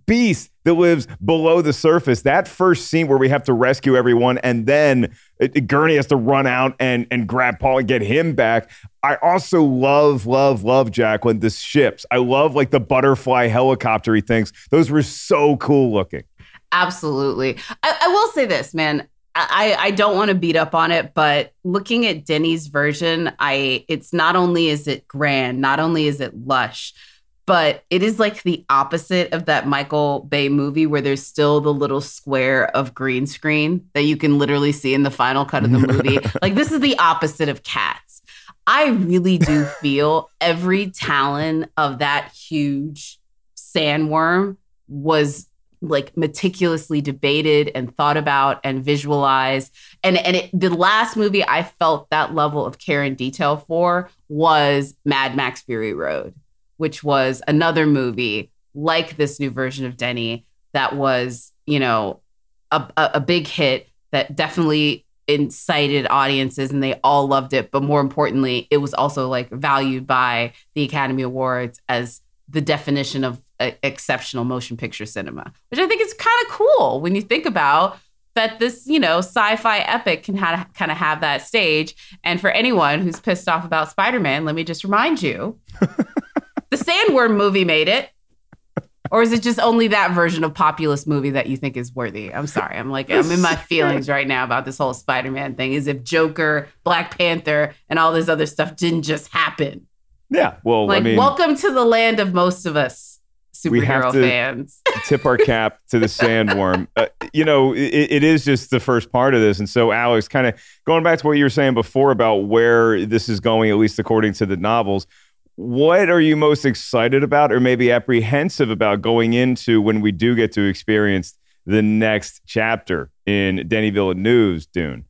beast that lives below the surface. That first scene where we have to rescue everyone and then uh, Gurney has to run out and, and grab Paul and get him back. I also love, love, love Jacqueline, the ships. I love like the butterfly helicopter things. Those were so cool looking. Absolutely. I, I will say this, man. I, I don't want to beat up on it, but looking at Denny's version, I it's not only is it grand, not only is it lush, but it is like the opposite of that Michael Bay movie where there's still the little square of green screen that you can literally see in the final cut of the movie. like this is the opposite of cats. I really do feel every talon of that huge sandworm was like meticulously debated and thought about and visualized. And and it, the last movie I felt that level of care and detail for was Mad Max Fury Road, which was another movie like this new version of Denny that was, you know, a, a, a big hit that definitely incited audiences and they all loved it. But more importantly, it was also like valued by the Academy Awards as the definition of exceptional motion picture cinema, which I think is kind of cool when you think about that this, you know, sci-fi epic can have, kind of have that stage. And for anyone who's pissed off about Spider-Man, let me just remind you, the Sandworm movie made it. Or is it just only that version of populist movie that you think is worthy? I'm sorry. I'm like, I'm in my feelings right now about this whole Spider Man thing. As if Joker, Black Panther, and all this other stuff didn't just happen. Yeah. Well, like, I mean, welcome to the land of most of us superhero we have to fans. tip our cap to the sandworm. Uh, you know, it, it is just the first part of this. And so, Alex, kind of going back to what you were saying before about where this is going, at least according to the novels, what are you most excited about or maybe apprehensive about going into when we do get to experience the next chapter in Denis Villeneuve's Dune?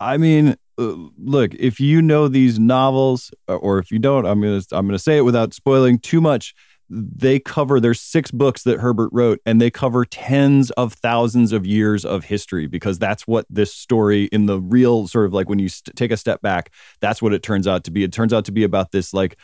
I mean, uh, look, if you know these novels, uh, or if you don't, I'm gonna I'm gonna say it without spoiling too much. They cover there's six books that Herbert wrote, and they cover tens of thousands of years of history because that's what this story in the real sort of like when you st- take a step back, that's what it turns out to be. It turns out to be about this like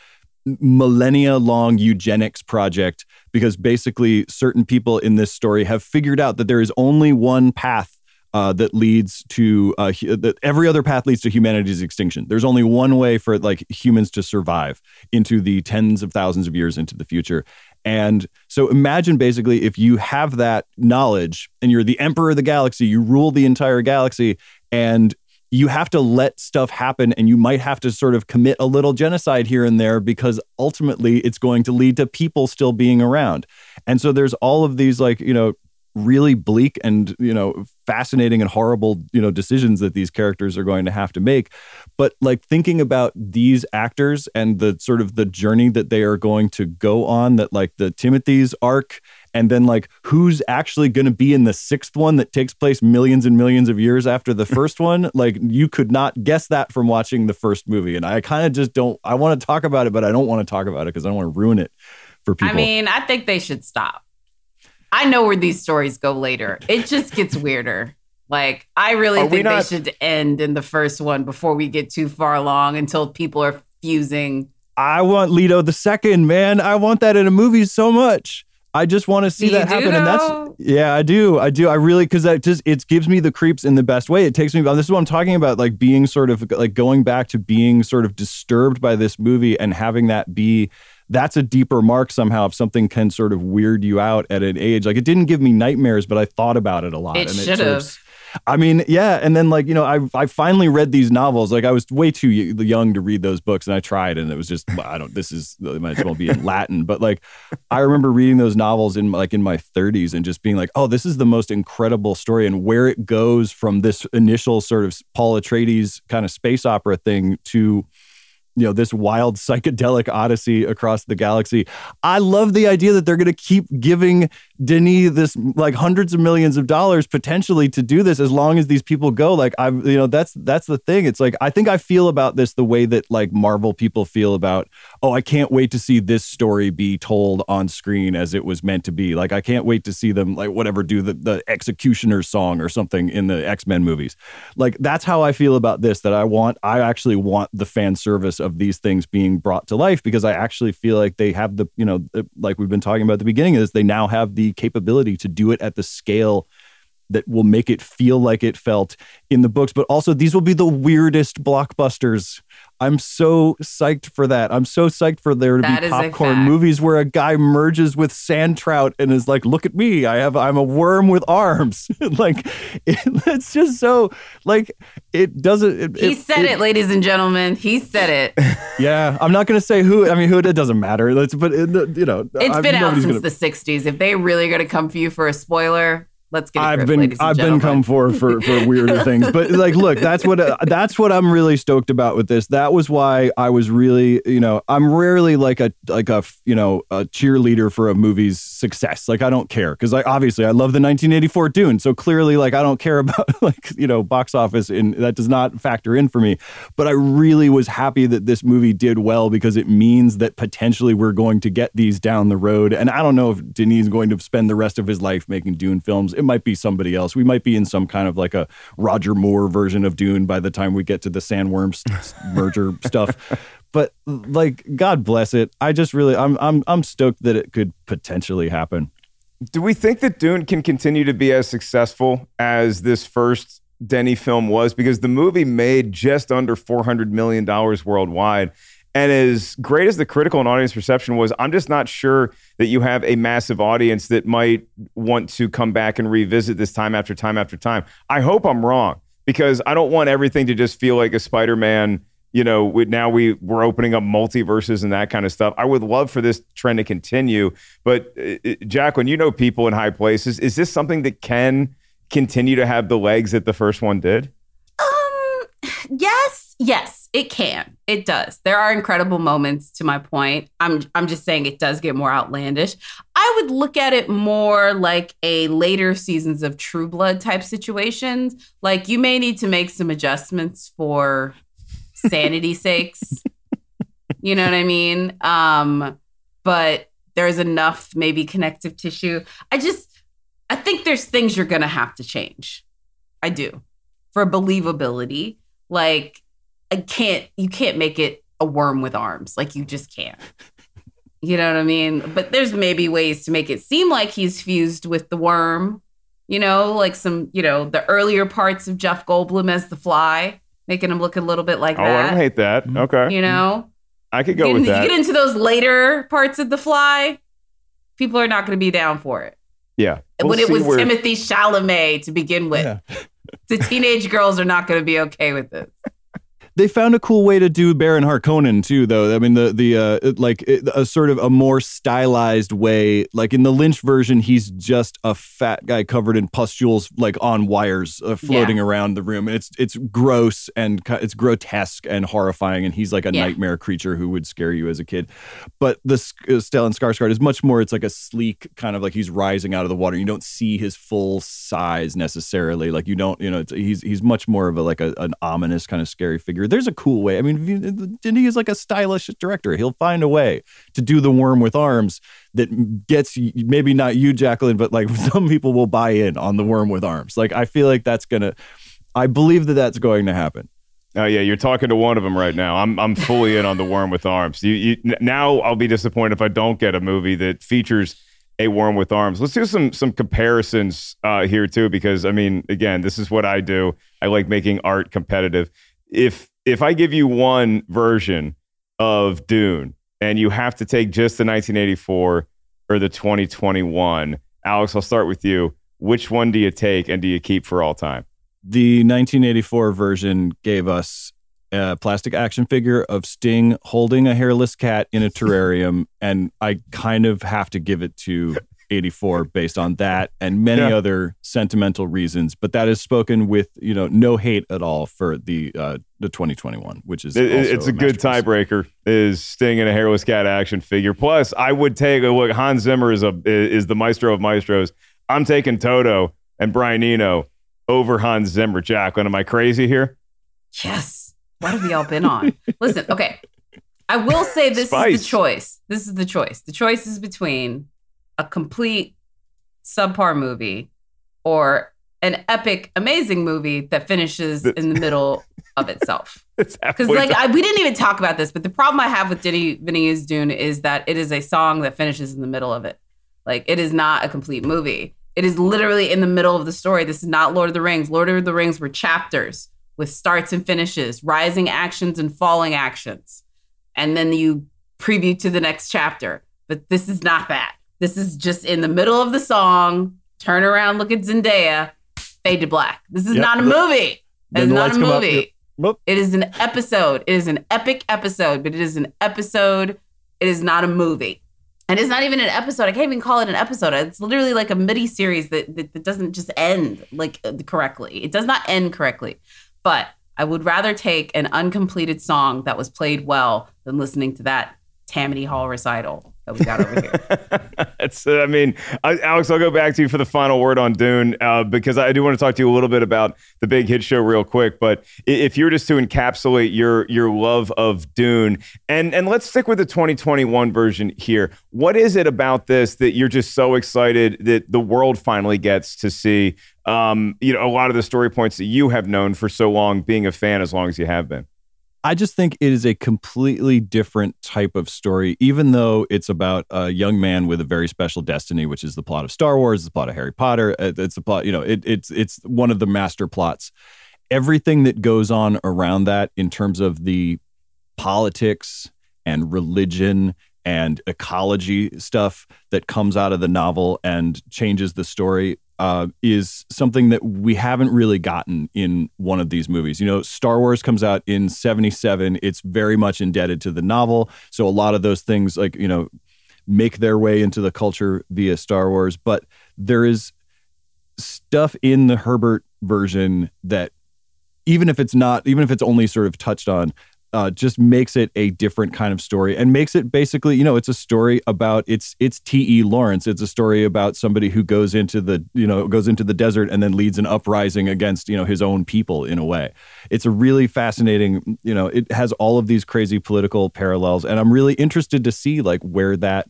millennia long eugenics project because basically certain people in this story have figured out that there is only one path uh, that leads to uh, that every other path leads to humanity's extinction. There's only one way for like humans to survive into the tens of thousands of years into the future. And so imagine basically if you have that knowledge and you're the emperor of the galaxy, you rule the entire galaxy, and you have to let stuff happen and you might have to sort of commit a little genocide here and there because ultimately it's going to lead to people still being around. And so there's all of these like, you know, really bleak and you know fascinating and horrible you know decisions that these characters are going to have to make. But like thinking about these actors and the sort of the journey that they are going to go on that like the Timothée's arc and then like who's actually going to be in the sixth one that takes place millions and millions of years after the first one like you could not guess that from watching the first movie. And i kind of just don't i want to talk about it but i don't want to talk about it because i don't want to ruin it for people. I mean, I think they should stop. I know where these stories go later. It just gets weirder. Like, I really Are think not- they should end in the first one before we get too far along until people are fusing. I want Leto the second, man. I want that in a movie so much. I just want to see you that happen, and that's yeah, I do, I do, I really because that just it gives me the creeps in the best way. It takes me. This is what I'm talking about, like being sort of like going back to being sort of disturbed by this movie and having that be. That's a deeper mark somehow if something can sort of weird you out at an age. Like it didn't give me nightmares, but I thought about it a lot. It and should have. I mean, yeah, and then like you know, I I finally read these novels. Like I was way too young to read those books, and I tried, and it was just well, I don't. This is it might as well be in Latin, but like I remember reading those novels in like in my 30s and just being like, oh, this is the most incredible story, and where it goes from this initial sort of Paul Atreides kind of space opera thing to you know this wild psychedelic odyssey across the galaxy. I love the idea that they're going to keep giving denis this like hundreds of millions of dollars potentially to do this as long as these people go. Like i you know that's that's the thing. It's like i think i feel about this the way that like marvel people feel about oh i can't wait to see this story be told on screen as it was meant to be. Like i can't wait to see them like whatever do the, the executioner song or something in the x-men movies. Like that's how i feel about this that i want i actually want the fan service of these things being brought to life because i actually feel like they have the you know like we've been talking about at the beginning this they now have the capability to do it at the scale that will make it feel like it felt in the books. But also these will be the weirdest blockbusters i'm so psyched for that i'm so psyched for there to That be popcorn movies where a guy merges with sand trout and is like look at me i have i'm a worm with arms like it, it's just so like it doesn't it, He said it, ladies and gentlemen. He said it. yeah i'm not gonna say who i mean who it doesn't matter Let's, but it, you know It's I'm- been out since gonna- the 60s. If they really to come for you for a spoiler, let's get it. I've been I've been come for for for weirder things, but like, look, that's what uh, that's what I'm really stoked about with this. That was why I was really, you know, I'm rarely like a like a you know a cheerleader for a movie's success. Like I don't care because I obviously I love the 1984 Dune, so clearly like I don't care about like you know box office, and that does not factor in for me. But I really was happy that this movie did well because it means that potentially we're going to get these down the road. And I don't know if Denis is going to spend the rest of his life making Dune films. It might be somebody else. We might be in some kind of like a Roger Moore version of Dune by the time we get to the Sandworms merger stuff. But like, God bless it. I just really, I'm, I'm, I'm stoked that it could potentially happen. Do we think that Dune can continue to be as successful as this first Denny film was? Because the movie made just under $400 million worldwide. And as great as the critical and audience reception was, I'm just not sure that you have a massive audience that might want to come back and revisit this time after time after time. I hope I'm wrong because I don't want everything to just feel like a Spider Man. You know, we, now we we're opening up multiverses and that kind of stuff. I would love for this trend to continue. But uh, uh, Jacqueline, you know people in high places. Is this something that can continue to have the legs that the first one did? Um, yes, yes, it can. It does. There are incredible moments to my point. I'm I'm just saying it does get more outlandish. I would look at it more like a later seasons of True Blood type situations. Like you may need to make some adjustments for sanity sakes. You know what I mean? Um, but there's enough maybe connective tissue. I just I think there's things you're gonna have to change. I do. For believability. Like I can't you can't make it a worm with arms. Like you just can't. You know what I mean? But there's maybe ways to make it seem like he's fused with the worm. You know, like some, you know, the earlier parts of Jeff Goldblum as the fly, making him look a little bit like Oh, that. Oh, I don't hate that. Okay. You know? I could go you with that. You get into those later parts of the fly, people are not going to be down for it. yeah. We'll when it was where- Timothée Chalamet to begin with. the teenage girls are not going to be okay with this. They found a cool way to do Baron Harkonnen too, though. I mean, the the uh, like a sort of a more stylized way. Like in the Lynch version, he's just a fat guy covered in pustules, like on wires, uh, floating Yeah. around the room, and it's it's gross and it's grotesque and horrifying. And he's like a Yeah. nightmare creature who would scare you as a kid. But the uh, Stellan Skarsgård is much more. It's like a sleek kind of like he's rising out of the water. You don't see his full size necessarily. Like you don't, you know, it's, he's he's much more of a like a, an ominous kind of scary figure. There's a cool way. I mean, Denny is like a stylish director. He'll find a way to do the worm with arms that gets maybe not you, Jacqueline, but like some people will buy in on the worm with arms. Like I feel like that's gonna. I believe that that's going to happen. Oh yeah, you're talking to one of them right now. I'm I'm fully in on the worm with arms. You, you now I'll be disappointed if I don't get a movie that features a worm with arms. Let's do some some comparisons uh, here too, because I mean, again, this is what I do. I like making art competitive. If if I give you one version of Dune and you have to take just the 1984 or the 2021, Alex, I'll start with you. Which one do you take and do you keep for all time? The 1984 version gave us a plastic action figure of Sting holding a hairless cat in a terrarium, and I kind of have to give it to 84 based on that and many Yeah. other sentimental reasons. But that is spoken with you know no hate at all for the uh, the 2021, which is It- it- also it's a good tiebreaker. Is Sting in a hairless cat action figure? Plus, I would take a look. Hans Zimmer is a is the maestro of maestros. I'm taking Toto and Brian Eno over Hans Zimmer. Jacqueline, am I crazy here? Yes. What have we all been on? Listen, okay. I will say this is the choice. This is the choice. The choice is between a complete subpar movie or an epic, amazing movie that finishes in the middle of itself. It's Because like. I, we didn't even talk about this, but the problem I have with Diddy Vinny's Dune is that it is a song that finishes in the middle of it. Like it is not a complete movie. It is literally in the middle of the story. This is not Lord of the Rings. Lord of the Rings were chapters with starts and finishes, rising actions and falling actions. And then you preview to the next chapter. But this is not that. This is just in the middle of the song, turn around, look at Zendaya, fade to black. This is Yep. not a movie. It Then is the not a movie. Yep. It is an episode. It is an epic episode, but it is an episode. It is not a movie. And it's not even an episode. I can't even call it an episode. It's literally like a mini series that, that, that doesn't just end like uh, correctly. It does not end correctly. But I would rather take an uncompleted song that was played well than listening to that Tammany Hall recital that we got over here. Uh, I mean, I, Alex, I'll go back to you for the final word on Dune uh, because I do want to talk to you a little bit about the big hit show real quick. But if you're just to encapsulate your your love of Dune, and and let's stick with the 2021 version here. What is it about this that you're just so excited that the world finally gets to see? Um, you know, a lot of the story points that you have known for so long, being a fan as long as you have been. I just think it is a completely different type of story, even though it's about a young man with a very special destiny, which is the plot of Star Wars, the plot of Harry Potter. uh, It's the plot, you know, it, it's it's one of the master plots. Everything that goes on around that in terms of the politics and religion and ecology stuff that comes out of the novel and changes the story uh, is something that we haven't really gotten in one of these movies. You know, Star Wars comes out in 77. It's very much indebted to the novel. So a lot of those things, like, you know, make their way into the culture via Star Wars. But there is stuff in the Herbert version that, even if it's not, even if it's only sort of touched on, uh, just makes it a different kind of story and makes it basically, you know, it's a story about it's it's T.E. Lawrence. It's a story about somebody who goes into the, you know, goes into the desert and then leads an uprising against, you know, his own people in a way. It's a really fascinating, you know, it has all of these crazy political parallels and I'm really interested to see like where that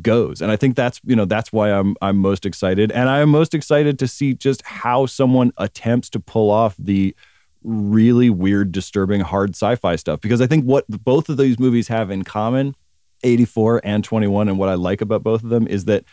goes. And I think that's, you know, that's why I'm I'm most excited and I am most excited to see just how someone attempts to pull off the really weird, disturbing, hard sci-fi stuff. Because I think what both of these movies have in common, 84 and 21, and what I like about both of them is that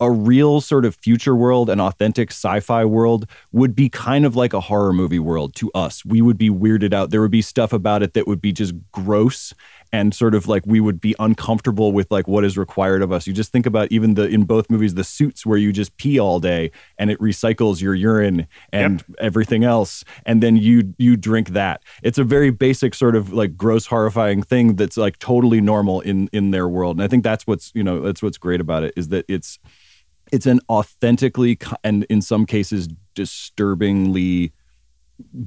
a real sort of future world, an authentic sci-fi world would be kind of like a horror movie world to us. We would be weirded out. There would be stuff about it that would be just gross and sort of like we would be uncomfortable with like what is required of us. You just think about even the in both movies the suits where you just pee all day and it recycles your urine and yep. everything else and then you you drink that. It's a very basic sort of like gross horrifying thing that's like totally normal in in their world. And I think that's what's, you know, that's what's great about it is that it's it's an authentically and in some cases disturbingly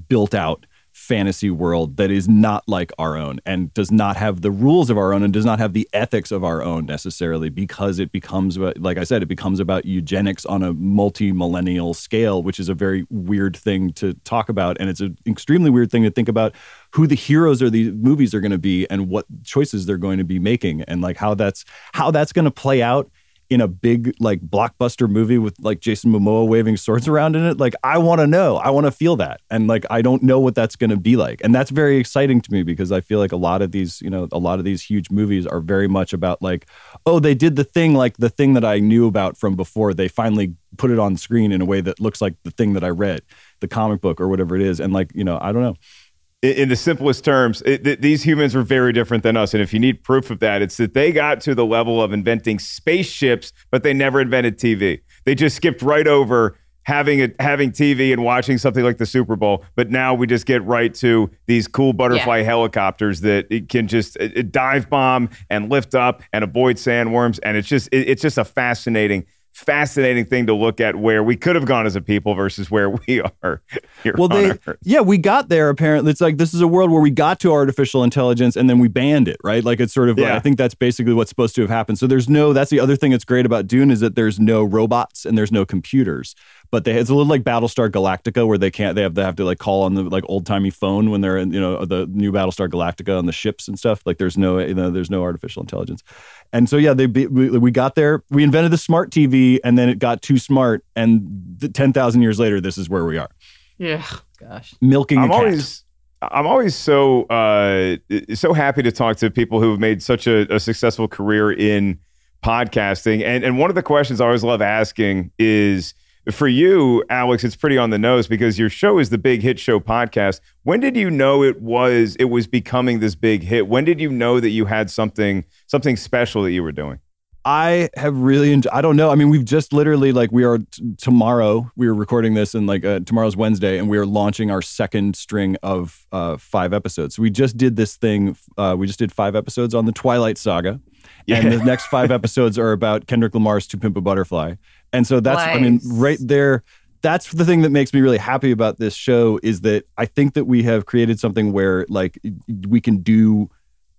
built out fantasy world that is not like our own and does not have the rules of our own and does not have the ethics of our own necessarily because it becomes like I said it becomes about eugenics on a multi-millennial scale which is a very weird thing to talk about. And it's an extremely weird thing to think about who the heroes of these movies are going to be and what choices they're going to be making and like how that's how that's going to play out in a big like blockbuster movie with like Jason Momoa waving swords around in it. Like I want to know, I want to feel that, and like I don't know what that's going to be like, and that's very exciting to me because I feel like a lot of these, you know, a lot of these huge movies are very much about like, oh, they did the thing like the thing that I knew about from before. They finally put it on screen in a way that looks like the thing that I read, the comic book or whatever it is, and like you know, I don't know in the simplest terms, it, th- these humans were very different than us. And if you need proof of that, it's that they got to the level of inventing spaceships, but they never invented TV. They just skipped right over having a, having TV and watching something like the Super Bowl. But now we just get right to these cool butterfly yeah. helicopters that it can just it, dive bomb and lift up and avoid sandworms. And it's just it's just a fascinating fascinating thing to look at where we could have gone as a people versus where we are well they Earth. yeah we got there apparently it's like this is a world where we got to artificial intelligence and then we banned it right like it's sort of yeah. like, i think that's basically what's supposed to have happened so there's no that's the other thing that's great about dune is that there's no robots and there's no computers but they it's a little like Battlestar Galactica where they can't they have they have to like call on the like old timey phone when they're in you know the new Battlestar Galactica on the ships and stuff. Like there's no you know there's no artificial intelligence, and so yeah they we, we got there. We invented the smart TV and then it got too smart, and ten thousand years later this is where we are. Yeah, gosh, milking. I'm always. I'm always so uh, so happy to talk to people who have made such a, a successful career in podcasting. And and one of the questions I always love asking is, for you, Alex, it's pretty on the nose because your show is the Big Hit Show podcast. When did you know it was it was becoming this big hit? When did you know that you had something something special that you were doing? I have really enjoyed, I don't know. I mean, we've just literally like we are t- tomorrow. We are recording this and like uh, tomorrow's Wednesday, and we are launching our second string of uh, five episodes. So we just did this thing. Uh, we just did five episodes on the Twilight Saga, yeah. and the next five episodes are about Kendrick Lamar's "To Pimp a Butterfly." And so that's, nice. I mean, right there, that's the thing that makes me really happy about this show is that I think that we have created something where like we can do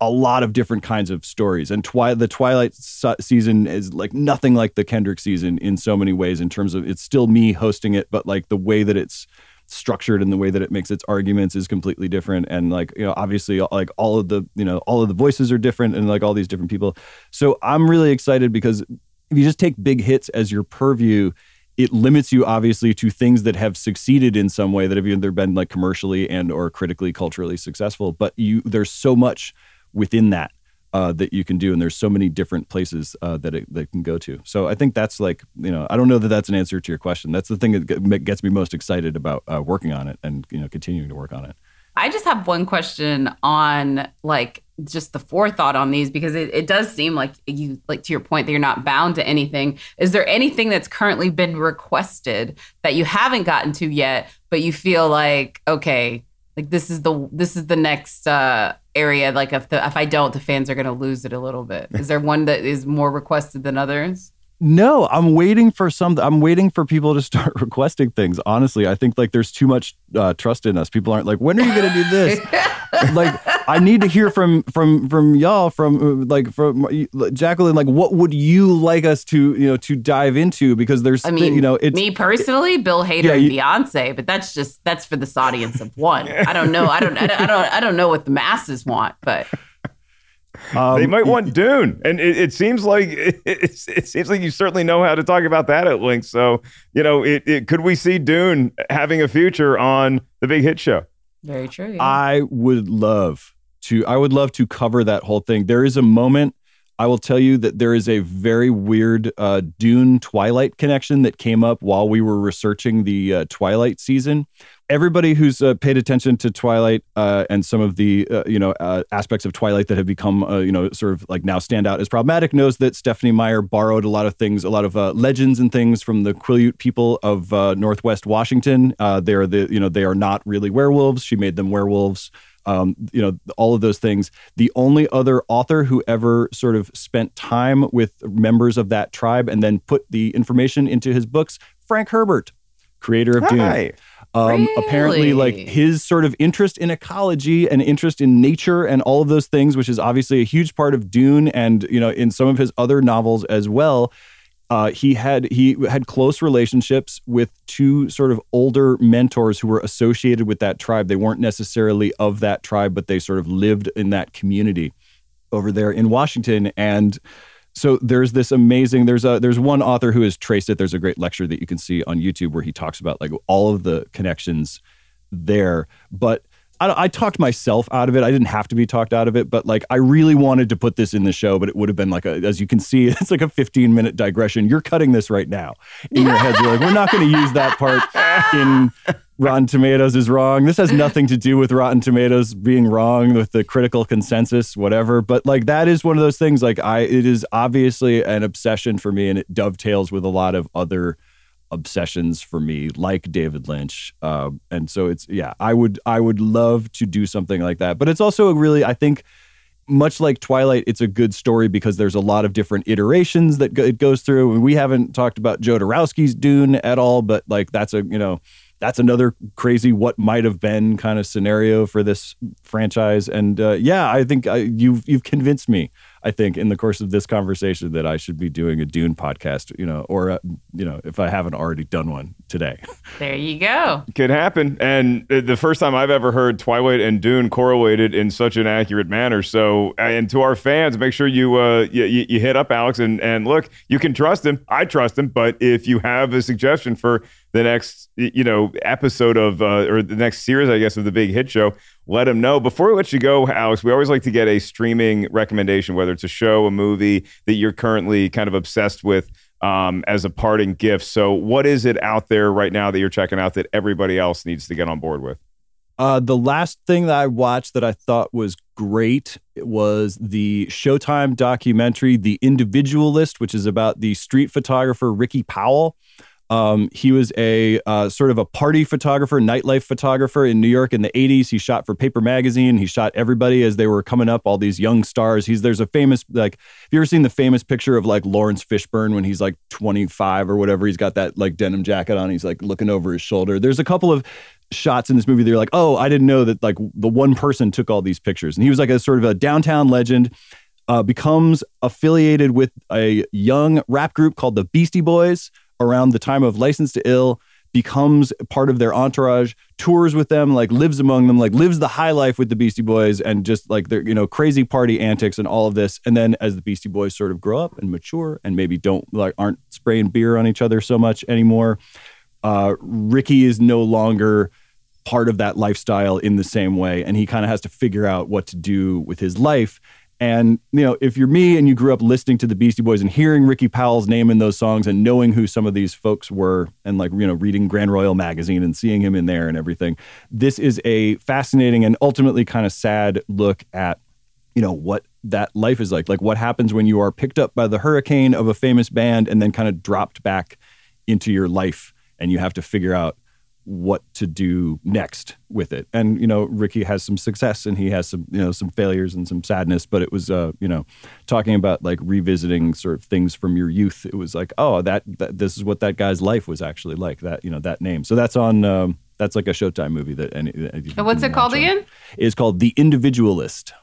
a lot of different kinds of stories. And twi- the Twilight season is like nothing like the Kendrick season in so many ways in terms of it's still me hosting it, but like the way that it's structured and the way that it makes its arguments is completely different and like you know obviously like all of the you know all of the voices are different and like all these different people so i'm really excited because if you just take big hits as your purview, it limits you obviously to things that have succeeded in some way that have either been like commercially and or critically culturally successful. But you there's so much within that uh, that you can do and there's so many different places uh, that it that can go to. So i think that's like you know i don't know that that's an answer to your question. That's the thing that gets me most excited about uh, working on it and you know continuing to work on it. I just have one question on like just the forethought on these because it, it does seem like you like to your point that you're not bound to anything. Is there anything that's currently been requested that you haven't gotten to yet, but you feel like okay, like this is the this is the next uh area like if the if I don't the fans are going to lose it a little bit. Is there one that is more requested than others? No, I'm waiting for some. I'm waiting for people to start requesting things. Honestly, I think like there's too much uh, trust in us. People aren't like, when are you going to do this? like, I need to hear from from from y'all, from uh, like from uh, Jacqueline. Like, what would you like us to you know to dive into? Because there's, I mean, you know, it's me personally, Bill Hader Yeah, and Beyonce, but that's just that's for this audience of one. I don't know. I don't. I don't. I don't, I don't know what the masses want, but um, they might want Dune, and it, it seems like it, it seems like you certainly know how to talk about that at length. So you know, it, it could we see Dune having a future on the Big Hit Show? very true. yeah. I would love to I would love to cover that whole thing. There is a moment I will tell you that there is a very weird uh, Dune Twilight connection that came up while we were researching the uh, Twilight season. Everybody who's uh, paid attention to Twilight uh, and some of the uh, you know uh, aspects of Twilight that have become uh, you know sort of like now stand out as problematic knows that Stephenie Meyer borrowed a lot of things, a lot of uh, legends and things from the Quileute people of Northwest Washington. They are the you know they are not really werewolves. She made them werewolves um, you know, all of those things. The only other author who ever sort of spent time with members of that tribe and then put the information into his books, Frank Herbert, creator of Dune. Um, Apparently, like his sort of interest in ecology and interest in nature and all of those things, which is obviously a huge part of Dune and you know in some of his other novels as well. Uh, he had he had close relationships with two sort of older mentors who were associated with that tribe. They weren't necessarily of that tribe, but they sort of lived in that community over there in Washington. And so there's this amazing there's a there's one author who has traced it. There's a great lecture that you can see on YouTube where he talks about like all of the connections there. But I, I talked myself out of it. I didn't have to be talked out of it, but like I really wanted to put this in the show, but it would have been like a, as you can see, it's like a 15 minute digression. You're cutting this right now in your heads. You're like, we're not going to use that part in Rotten Tomatoes is wrong. This has nothing to do with Rotten Tomatoes being wrong with the critical consensus, whatever. But like that is one of those things. Like I, it is obviously an obsession for me, and it dovetails with a lot of other obsessions for me, like David Lynch. Um, and so it's yeah, I would I would love to do something like that. But it's also a really I think much like Twilight, it's a good story because there's a lot of different iterations that it goes through. And we haven't talked about Jodorowsky's Dune at all, but like that's a you know that's another crazy what might have been kind of scenario for this franchise. And uh, yeah, I think I, you've you've convinced me. I think in the course of this conversation that I should be doing a Dune podcast, you know, or uh, you know, if I haven't already done one today. there you go. Could happen. And the first time I've ever heard Twilight and Dune correlated in such an accurate manner. So, and to our fans, make sure you uh, you, you you hit up Alex and and look, you can trust him. I trust him. But if you have a suggestion for the next you know episode of uh, or the next series, I guess, of the Big Hit Show, let them know. Before we let you go, Alex, we always like to get a streaming recommendation, whether it's a show, a movie that you're currently kind of obsessed with um, as a parting gift. So, what is it out there right now that you're checking out that everybody else needs to get on board with? Uh, the last thing that I watched that I thought was great was the Showtime documentary, The Individualist, which is about the street photographer Ricky Powell. Um, he was a uh, sort of a party photographer, nightlife photographer in New York in the 80s. He shot for Paper Magazine. He shot everybody as they were coming up, all these young stars. He's there's a famous like have you ever seen the famous picture of like Laurence Fishburne when he's like 25 or whatever? He's got that like denim jacket on. He's like looking over his shoulder. There's a couple of shots in this movie. They're like, oh, I didn't know that like the one person took all these pictures. And he was like a sort of a downtown legend. Uh, becomes affiliated with a young rap group called the Beastie Boys around the time of License to Ill, becomes part of their entourage, tours with them, like lives among them, like lives the high life with the Beastie Boys and just like their, you know, crazy party antics and all of this. And then as the Beastie Boys sort of grow up and mature and maybe don't like aren't spraying beer on each other so much anymore, uh, Ricky is no longer part of that lifestyle in the same way. And he kind of has to figure out what to do with his life. And, you know, if you're me and you grew up listening to the Beastie Boys and hearing Ricky Powell's name in those songs and knowing who some of these folks were and like, you know, reading Grand Royal magazine and seeing him in there and everything, this is a fascinating and ultimately kind of sad look at, you know, what that life is like. Like what happens when you are picked up by the hurricane of a famous band and then kind of dropped back into your life and you have to figure out what to do next with it. And you know, Ricky has some success and he has some you know some failures and some sadness. But it was uh, you know talking about like revisiting sort of things from your youth. It was like oh that, that this is what that guy's life was actually like. That you know that name. So that's on. Um, that's like a Showtime movie that. Any, and what's it called again? It's called The Individualist.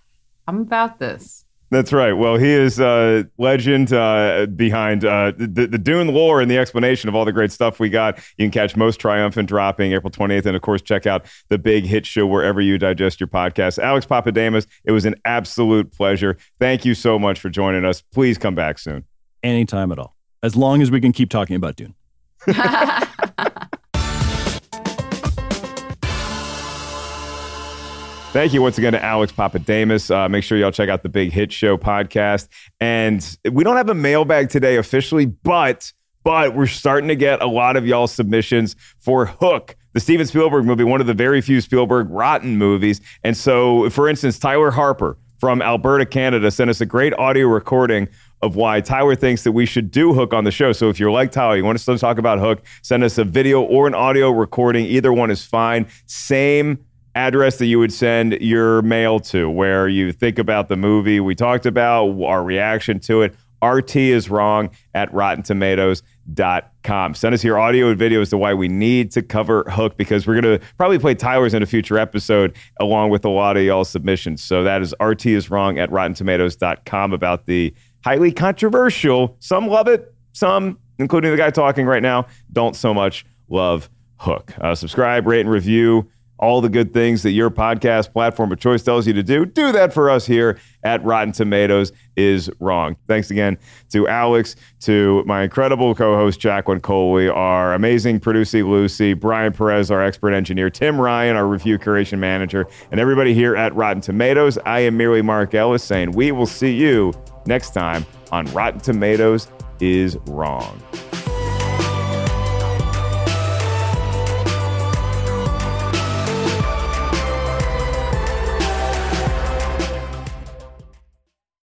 I'm about this. That's right. Well, he is a legend uh, behind uh, the, the Dune lore and the explanation of all the great stuff we got. You can catch Most Triumphant dropping April 28th. And of course, check out the big hit show wherever you digest your podcast. Alex Pappademas, it was an absolute pleasure. Thank you so much for joining us. Please come back soon. Anytime at all. As long as we can keep talking about Dune. Thank you once again to Alex Pappademas. Uh, make sure y'all check out the Big Hit Show podcast. And we don't have a mailbag today officially, but but we're starting to get a lot of y'all submissions for Hook, the Steven Spielberg movie, one of the very few Spielberg rotten movies. And so, for instance, Tyler Harper from Alberta, Canada, sent us a great audio recording of why Tyler thinks that we should do Hook on the show. So if you're like Tyler, you want us to talk about Hook, send us a video or an audio recording. Either one is fine. Same address that you would send your mail to, where you think about the movie we talked about, our reaction to it. RT is wrong at rottentomatoes.com. Send us your audio and video as to why we need to cover Hook because we're going to probably play Tyler's in a future episode along with a lot of y'all submissions. So that is RT is wrong at rottentomatoes.com about the highly controversial, some love it, some, including the guy talking right now, don't so much love Hook. Uh, subscribe, rate, and review all the good things that your podcast platform of choice tells you to do. Do that for us here at Rotten Tomatoes is Wrong. Thanks again to Alex, to my incredible co host, Jacqueline Coley, our amazing producer, Lucy, Brian Perez, our expert engineer, Tim Ryan, our review curation manager, and everybody here at Rotten Tomatoes. I am merely Mark Ellis saying we will see you next time on Rotten Tomatoes is Wrong.